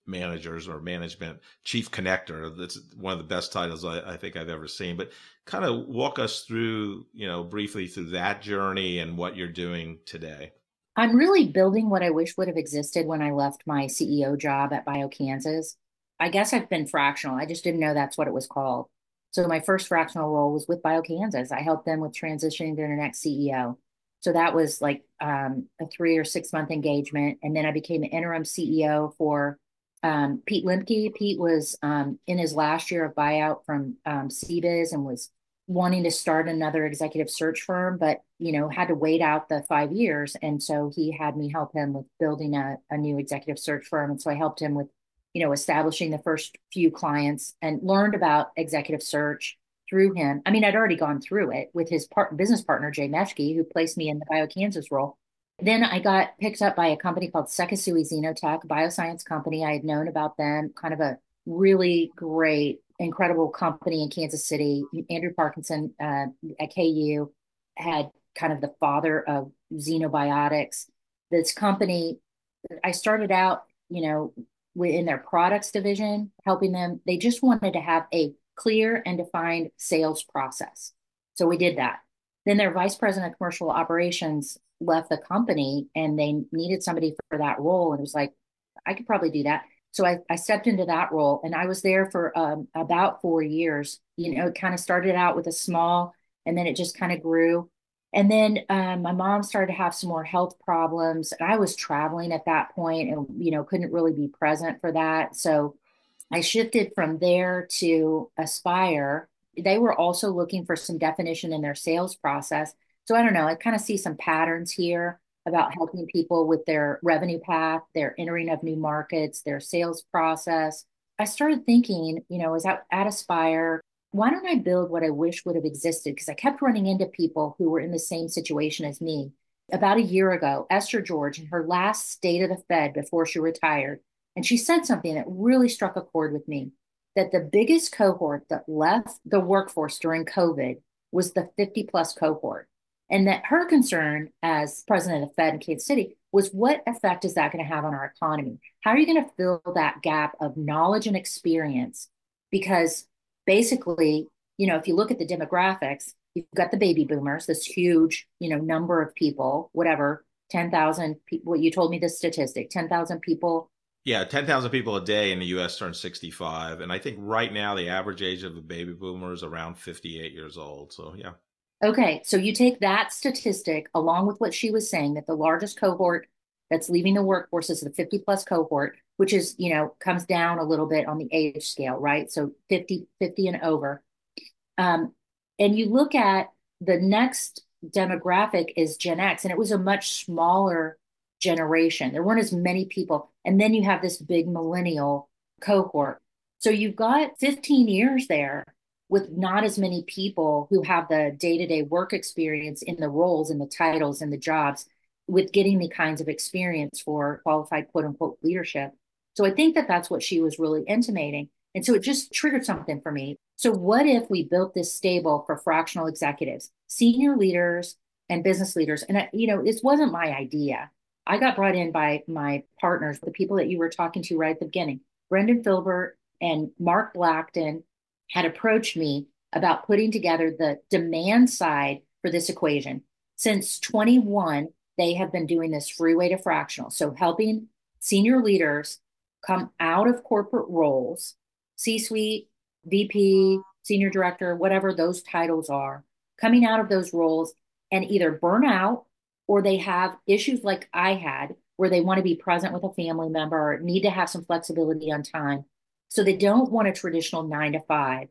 Managers or Management Chief Connector. That's one of the best titles I, I think I've ever seen. But kind of walk us through, you know, briefly through that journey and what you're doing today. I'm really building what I wish would have existed when I left my CEO job at BioKansas. I guess I've been fractional. I just didn't know that's what it was called. So my first fractional role was with BioKansas. I helped them with transitioning to their next CEO. So that was like um, a three or six month engagement. And then I became interim CEO for um, Pete Limke. Pete was um, in his last year of buyout from um, CBIZ and was wanting to start another executive search firm, but you know had to wait out the five years, and so he had me help him with building a, a new executive search firm, and so I helped him with you know establishing the first few clients and learned about executive search through him. I mean, I'd already gone through it with his part, business partner Jay Meshke, who placed me in the BioKansas role. Then I got picked up by a company called Sekisui Xenotech, bioscience company. I had known about them, kind of a really great incredible company in Kansas City. Andrew Parkinson uh, at KU had kind of the father of xenobiotics. This company, I started out, you know, within their products division, helping them. They just wanted to have a clear and defined sales process. So we did that. Then their vice president of commercial operations left the company and they needed somebody for that role. And it was like, I could probably do that. So I, I stepped into that role and I was there for um, about four years. You know, it kind of started out with a small and then it just kind of grew. And then um, my mom started to have some more health problems. And I was traveling at that point and, you know, couldn't really be present for that. So I shifted from there to Aspire. They were also looking for some definition in their sales process. So I don't know, I kind of see some patterns here about helping people with their revenue path, their entering of new markets, their sales process. I started thinking, you know, as at, at Aspire, why don't I build what I wish would have existed? Because I kept running into people who were in the same situation as me. About a year ago, Esther George, in her last state of the Fed before she retired, and she said something that really struck a chord with me that the biggest cohort that left the workforce during COVID was the 50 plus cohort. And that her concern as president of Fed in Kansas City was what effect is that going to have on our economy? How are you going to fill that gap of knowledge and experience? Because basically, you know, if you look at the demographics, you've got the baby boomers, this huge, you know, number of people, whatever, 10,000 people. what You told me the statistic 10,000 people. Yeah, 10,000 people a day in the US turn 65. And I think right now the average age of a baby boomer is around 58 years old. So, yeah. Okay, so you take that statistic along with what she was saying that the largest cohort that's leaving the workforce is the 50 plus cohort, which is, you know, comes down a little bit on the age scale, right? So 50, 50 and over. Um, and you look at the next demographic is Gen X, and it was a much smaller generation. There weren't as many people. And then you have this big millennial cohort. So you've got 15 years there with not as many people who have the day-to-day work experience in the roles and the titles and the jobs with getting the kinds of experience for qualified quote unquote leadership. So i think that that's what she was really intimating. And so it just triggered something for me. So what if we built this stable for fractional executives senior leaders and business leaders? And you know this wasn't my idea I got brought in by my partners, the people that you were talking to right at the beginning. Brendan Filbert and Mark Blackton had approached me about putting together the demand side for this equation. Since 21, they have been doing this freeway to fractional. So helping senior leaders come out of corporate roles, C suite, VP, senior director, whatever those titles are, coming out of those roles and either burn out or they have issues like I had where they want to be present with a family member or need to have some flexibility on time. So they don't want a traditional nine to five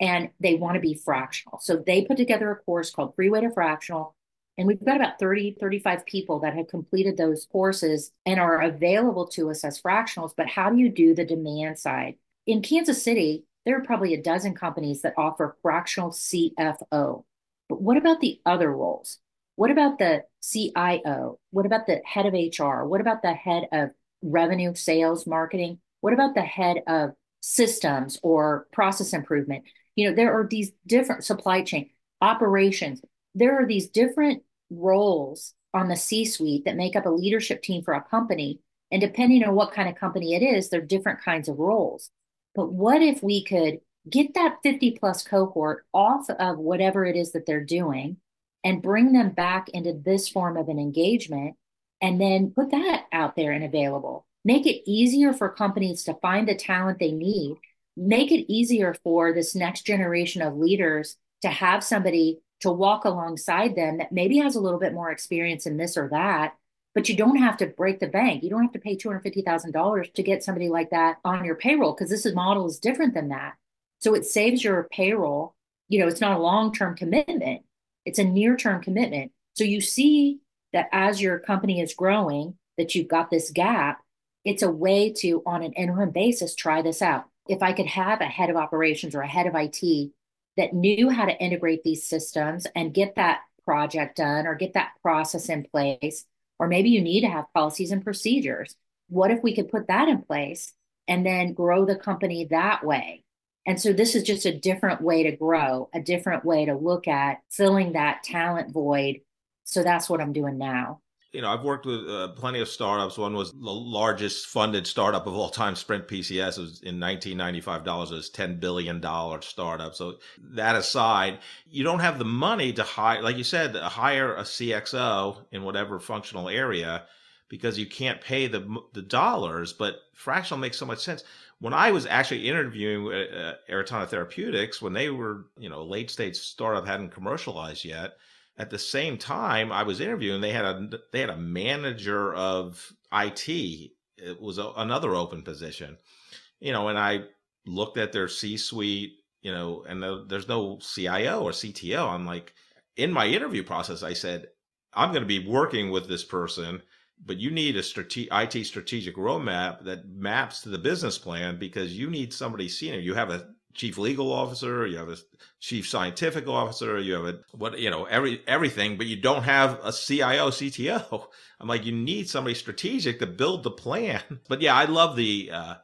and they want to be fractional. So they put together a course called Freeway to Fractional. And we've got about 30, 35 people that have completed those courses and are available to us as fractionals. But how do you do the demand side? In Kansas City, there are probably a dozen companies that offer fractional CFO. But what about the other roles? What about the CIO? What about the head of HR? What about the head of revenue, sales, marketing? What about the head of systems or process improvement? You know, there are these different supply chain operations. There are these different roles on the C suite that make up a leadership team for a company. And depending on what kind of company it is, there are different kinds of roles. But what if we could get that 50 plus cohort off of whatever it is that they're doing and bring them back into this form of an engagement and then put that out there and available? Make it easier for companies to find the talent they need. Make it easier for this next generation of leaders to have somebody to walk alongside them that maybe has a little bit more experience in this or that but you don't have to break the bank. You don't have to pay $250000 to get somebody like that on your payroll because this is, model is different than that. So it saves your payroll. You know it's not a long-term commitment it's a near-term commitment so you see that as your company is growing that you've got this gap it's a way to on an interim basis try this out if I could have a head of operations or a head of IT that knew how to integrate these systems and get that project done or get that process in place, or maybe you need to have policies and procedures. What if we could put that in place and then grow the company that way? And so this is just a different way to grow, a different way to look at filling that talent void. So that's what I'm doing now you know, I've worked with uh, plenty of startups. One was the largest funded startup of all time, Sprint PCS. It was in 1995 dollars. It was 10 billion dollar startup. So that aside, you don't have the money to hire, like you said, hire a CXO in whatever functional area because you can't pay the the dollars. But fractional makes so much sense. When I was actually interviewing uh, Aratana Therapeutics, when they were, you know, late stage startup hadn't commercialized yet at the same time I was interviewing, they had a they had a manager of IT. It was a, another open position, you know, and I looked at their C suite, you know, and the, there's no CIO or CTO. I'm like, in my interview process, I said, I'm going to be working with this person, but you need a strate- IT strategic roadmap that maps to the business plan because you need somebody senior. You have a chief legal officer, you have a chief scientific officer, you have a what you know every everything, but you don't have a CIO, CTO. I'm like, you need somebody strategic to build the plan. But yeah, I love the uh,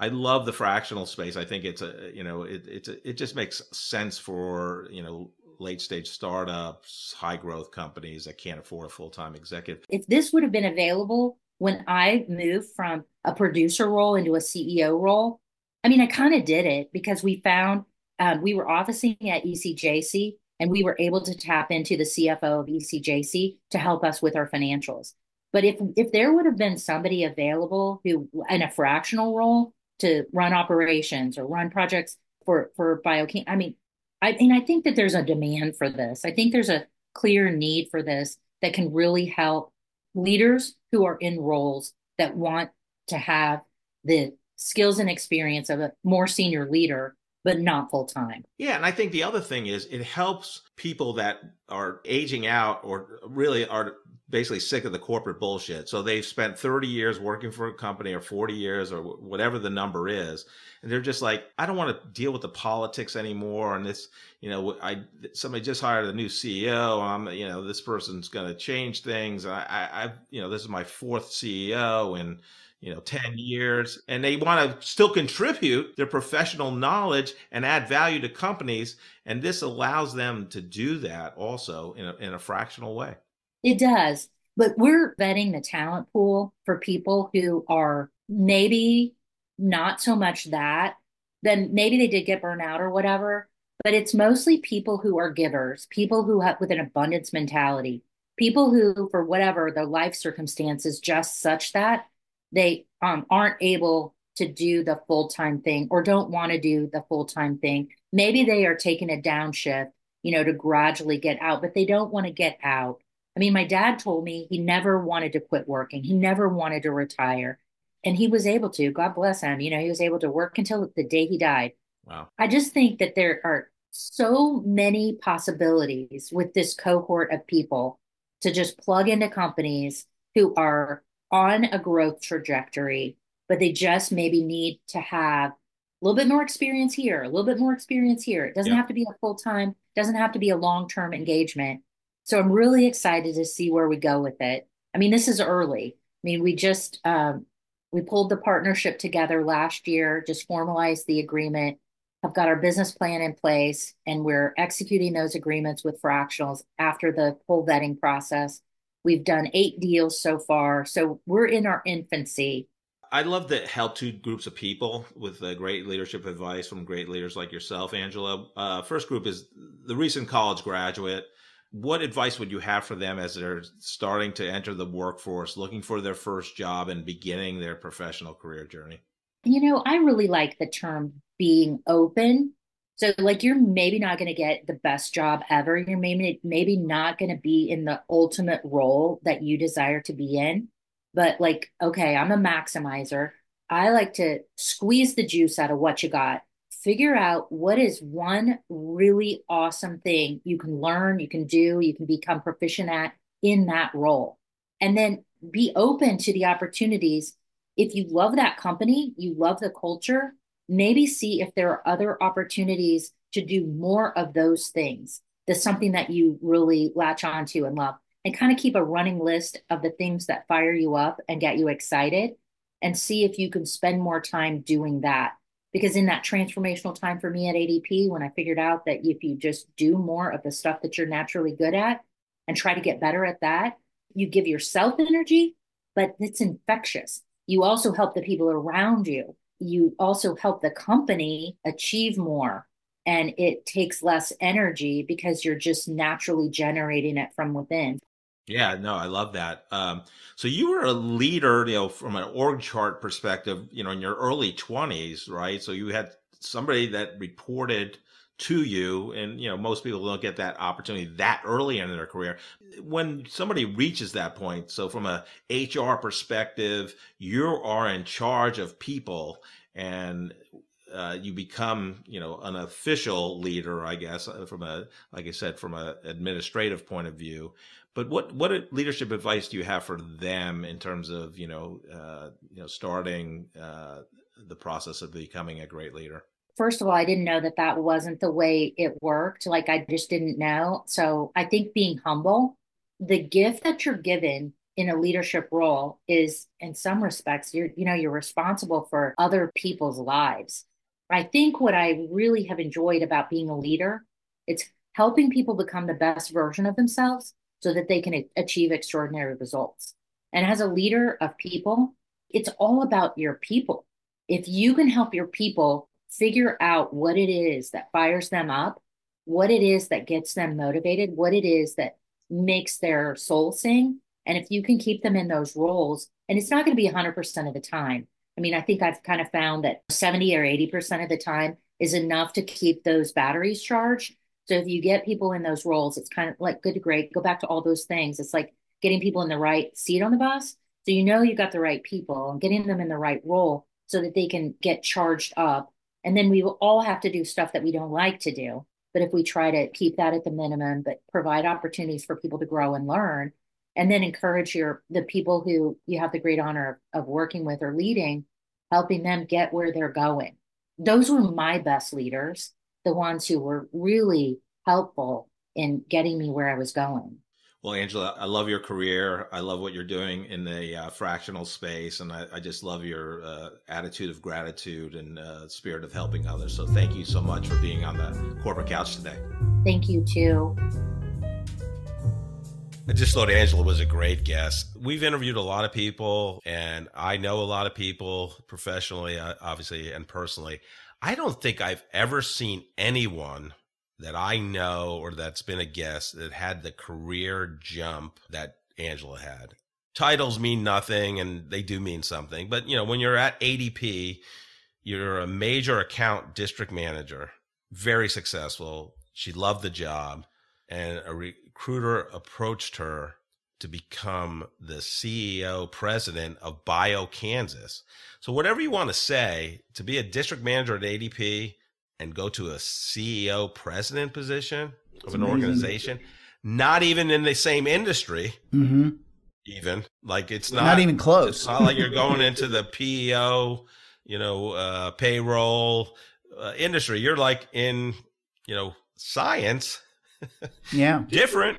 I love the fractional space. I think it's a you know it it's a, it just makes sense for you know late stage startups, high growth companies that can't afford a full time executive. If this would have been available when I moved from a producer role into a CEO role, I mean, I kind of did it because we found um, we were officing at ECJC and we were able to tap into the CFO of ECJC to help us with our financials. But if if there would have been somebody available who in a fractional role to run operations or run projects for for BioKansas, I mean, I mean, I think that there's a demand for this. I think there's a clear need for this that can really help leaders who are in roles that want to have the skills and experience of a more senior leader but not full time. Yeah, and I think the other thing is it helps people that are aging out or really are basically sick of the corporate bullshit. So they've spent 30 years working for a company or 40 years or whatever the number is. And they're just like, I don't want to deal with the politics anymore. And this, you know, I, somebody just hired a new CEO. I'm, you know, this person's going to change things. I, I, I, you know, this is my fourth CEO and, you know 10 years and they want to still contribute their professional knowledge and add value to companies and this allows them to do that also in a, in a fractional way it does But we're vetting the talent pool for people who are maybe not so much that, then maybe they did get burned out or whatever. But it's mostly people who are givers, people who have with an abundance mentality, people who, for whatever their life circumstances, just such that they um, aren't able to do the full time thing or don't want to do the full time thing. Maybe they are taking a downshift, you know, to gradually get out, but they don't want to get out. I mean, my dad told me he never wanted to quit working. He never wanted to retire. And he was able to, God bless him. You know, he was able to work until the day he died. Wow. I just think that there are so many possibilities with this cohort of people to just plug into companies who are on a growth trajectory, but they just maybe need to have a little bit more experience here, a little bit more experience here. It doesn't have to be a full time, doesn't have to be a long term engagement. So I'm really excited to see where we go with it. I mean, this is early. I mean, we just um, we pulled the partnership together last year, just formalized the agreement, have got our business plan in place, and we're executing those agreements with fractionals after the full vetting process. We've done eight deals so far, so we're in our infancy. I love to help two groups of people with uh, great leadership advice from great leaders like yourself, Angela. Uh, first group is the recent college graduate what advice would you have for them as they're starting to enter the workforce, looking for their first job and beginning their professional career journey? You know, I really like the term being open. So like you're maybe not going to get the best job ever. You're maybe maybe not going to be in the ultimate role that you desire to be in. But like, okay, I'm a maximizer. I like to squeeze the juice out of what you got figure out what is one really awesome thing you can learn, you can do, you can become proficient at in that role. And then be open to the opportunities. If you love that company, you love the culture, maybe see if there are other opportunities to do more of those things. That's something that you really latch onto and love. And kind of keep a running list of the things that fire you up and get you excited and see if you can spend more time doing that because in that transformational time for me at ADP, when I figured out that if you just do more of the stuff that you're naturally good at and try to get better at that, you give yourself energy, but it's infectious. You also help the people around you. You also help the company achieve more. And it takes less energy because you're just naturally generating it from within. Yeah, no, I love that. Um, so you were a leader, you know, from an org chart perspective, you know, in your early twenties, right? So you had somebody that reported to you, and you know, most people don't get that opportunity that early in their career. When somebody reaches that point, so from a HR perspective, you are in charge of people, and uh, you become, you know, an official leader, I guess, uh, from a, like I said, from an administrative point of view. But what what leadership advice do you have for them in terms of you know uh, you know starting uh, the process of becoming a great leader? First of all, I didn't know that that wasn't the way it worked. Like I just didn't know. So I think being humble, the gift that you're given in a leadership role is in some respects you're you know you're responsible for other people's lives. I think what I really have enjoyed about being a leader, it's helping people become the best version of themselves so that they can achieve extraordinary results. And as a leader of people, it's all about your people. If you can help your people figure out what it is that fires them up, what it is that gets them motivated, what it is that makes their soul sing, and if you can keep them in those roles, and it's not going to be 100% of the time. I mean, I think I've kind of found that 70 or 80% of the time is enough to keep those batteries charged. So if you get people in those roles, it's kind of like good to great. Go back to all those things. It's like getting people in the right seat on the bus. So you know you got the right people and getting them in the right role so that they can get charged up. And then we will all have to do stuff that we don't like to do. But if we try to keep that at the minimum, but provide opportunities for people to grow and learn, and then encourage your the people who you have the great honor of, of working with or leading, helping them get where they're going. Those were my best leaders the ones who were really helpful in getting me where I was going. Well, Angela, I love your career. I love what you're doing in the uh, fractional space, and I, I, just love your uh, attitude of gratitude and uh, spirit of helping others. So, thank you so much for being on the corporate couch today. Thank you too. I just thought Angela was a great guest. We've interviewed a lot of people, and I know a lot of people professionally, uh, obviously, and personally. I don't think I've ever seen anyone that I know or that's been a guest that had the career jump that Angela had. Titles mean nothing and they do mean something, but you know, when you're at ADP, you're a major account district manager, very successful. She loved the job and a recruiter approached her to become the CEO president of BioKansas. So whatever you want to say, to be a district manager at ADP and go to a CEO president position of an organization, not even in the same industry, mm-hmm. even like it's not, not even close. It's not like you're going into the PEO, you know, uh, payroll uh, industry. You're like in, you know, science. yeah, different.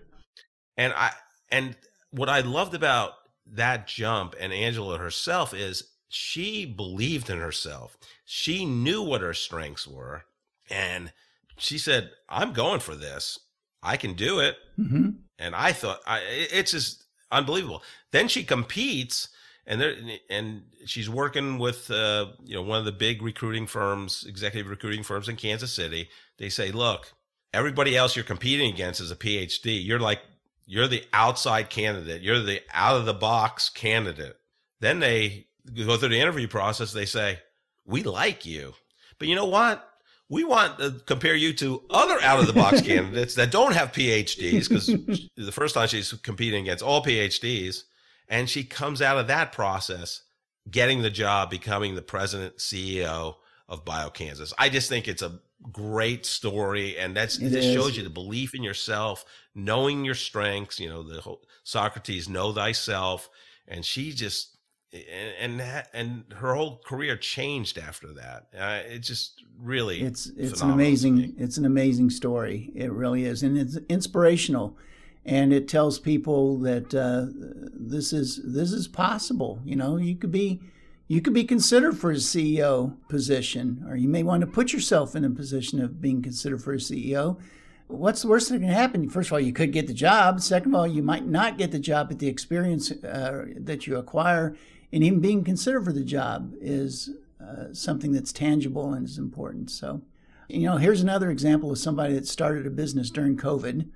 And I and what I loved about that jump and Angela herself is she believed in herself. She knew what her strengths were. And she said, I'm going for this. I can do it. Mm-hmm. And I thought, I, it's just unbelievable. Then she competes and there, and she's working with, uh, you know, one of the big recruiting firms, executive recruiting firms in Kansas City. They say, look, everybody else you're competing against is a PhD. You're like, you're the outside candidate. You're the out of the box candidate. Then they go through the interview process. They say, we like you, but you know what? We want to compare you to other out of the box candidates that don't have PhDs because the first time she's competing against all PhDs and she comes out of that process getting the job becoming the president CEO of BioKansas. I just think it's a great story and that's it just is. shows you the belief in yourself, knowing your strengths, you know, the whole Socrates know thyself and she just and and, and her whole career changed after that. Uh, it just really it's it's an amazing it's an amazing story. It really is, and it's inspirational, and it tells people that uh, this is this is possible. You know, you could be you could be considered for a CEO position, or you may want to put yourself in a position of being considered for a CEO. What's the worst that can happen? First of all, you could get the job. Second of all, you might not get the job, but the experience uh, that you acquire and even being considered for the job is uh, something that's tangible and is important. So, you know, here's another example of somebody that started a business during COVID.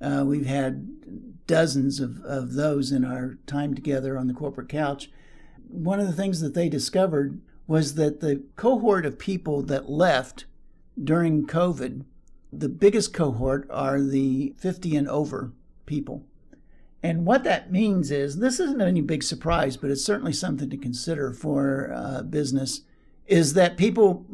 Uh, we've had dozens of, of those in our time together on the corporate couch. One of the things that they discovered was that the cohort of people that left during COVID, the biggest cohort are the 50 and over people. And what that means is this isn't any big surprise, but it's certainly something to consider for uh, business. Is that people,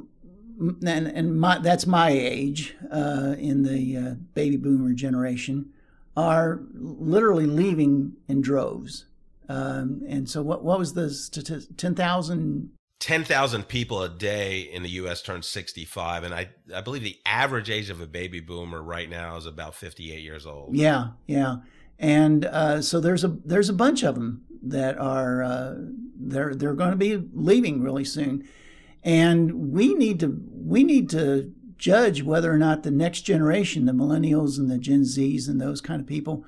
and, and my, that's my age uh, in the uh, baby boomer generation, are literally leaving in droves. Um, and so, what, what was the statistic? 10,000 10,000 people a day in the U.S. turn 65. And I, I believe the average age of a baby boomer right now is about 58 years old. Yeah, yeah and uh, so there's a there's a bunch of them that are uh, they're they're going to be leaving really soon, and we need to we need to judge whether or not the next generation, the millennials and the Gen Zs and those kind of people,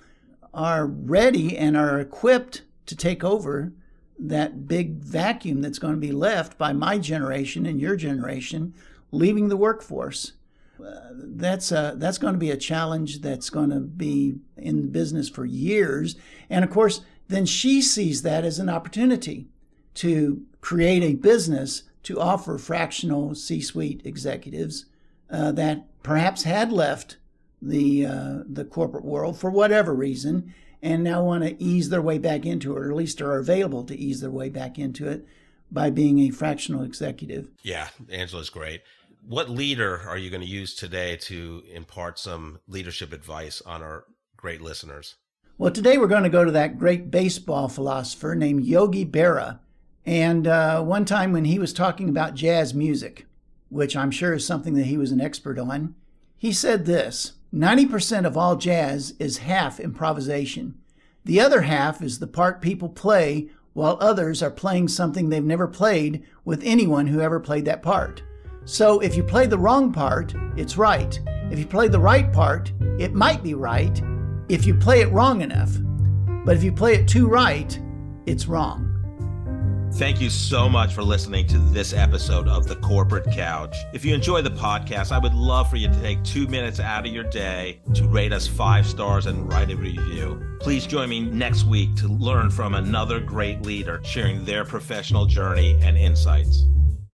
are ready and are equipped to take over that big vacuum that's going to be left by my generation and your generation leaving the workforce that's a, that's going to be a challenge that's going to be in the business for years. And of course, then she sees that as an opportunity to create a business to offer fractional C-suite executives uh, that perhaps had left the uh, the corporate world for whatever reason and now want to ease their way back into it, or at least are available to ease their way back into it by being a fractional executive. Yeah, Angela's great what leader are you going to use today to impart some leadership advice on our great listeners? Well, today we're going to go to that great baseball philosopher named Yogi Berra. And uh, one time when he was talking about jazz music, which I'm sure is something that he was an expert on, he said this 90% of all jazz is half improvisation. The other half is the part people play while others are playing something they've never played with anyone who ever played that part. So if you play the wrong part, it's right. If you play the right part, it might be right if you play it wrong enough. But if you play it too right, it's wrong. Thank you so much for listening to this episode of The Corporate Couch. If you enjoy the podcast, I would love for you to take two minutes out of your day to rate us five stars and write a review. Please join me next week to learn from another great leader sharing their professional journey and insights.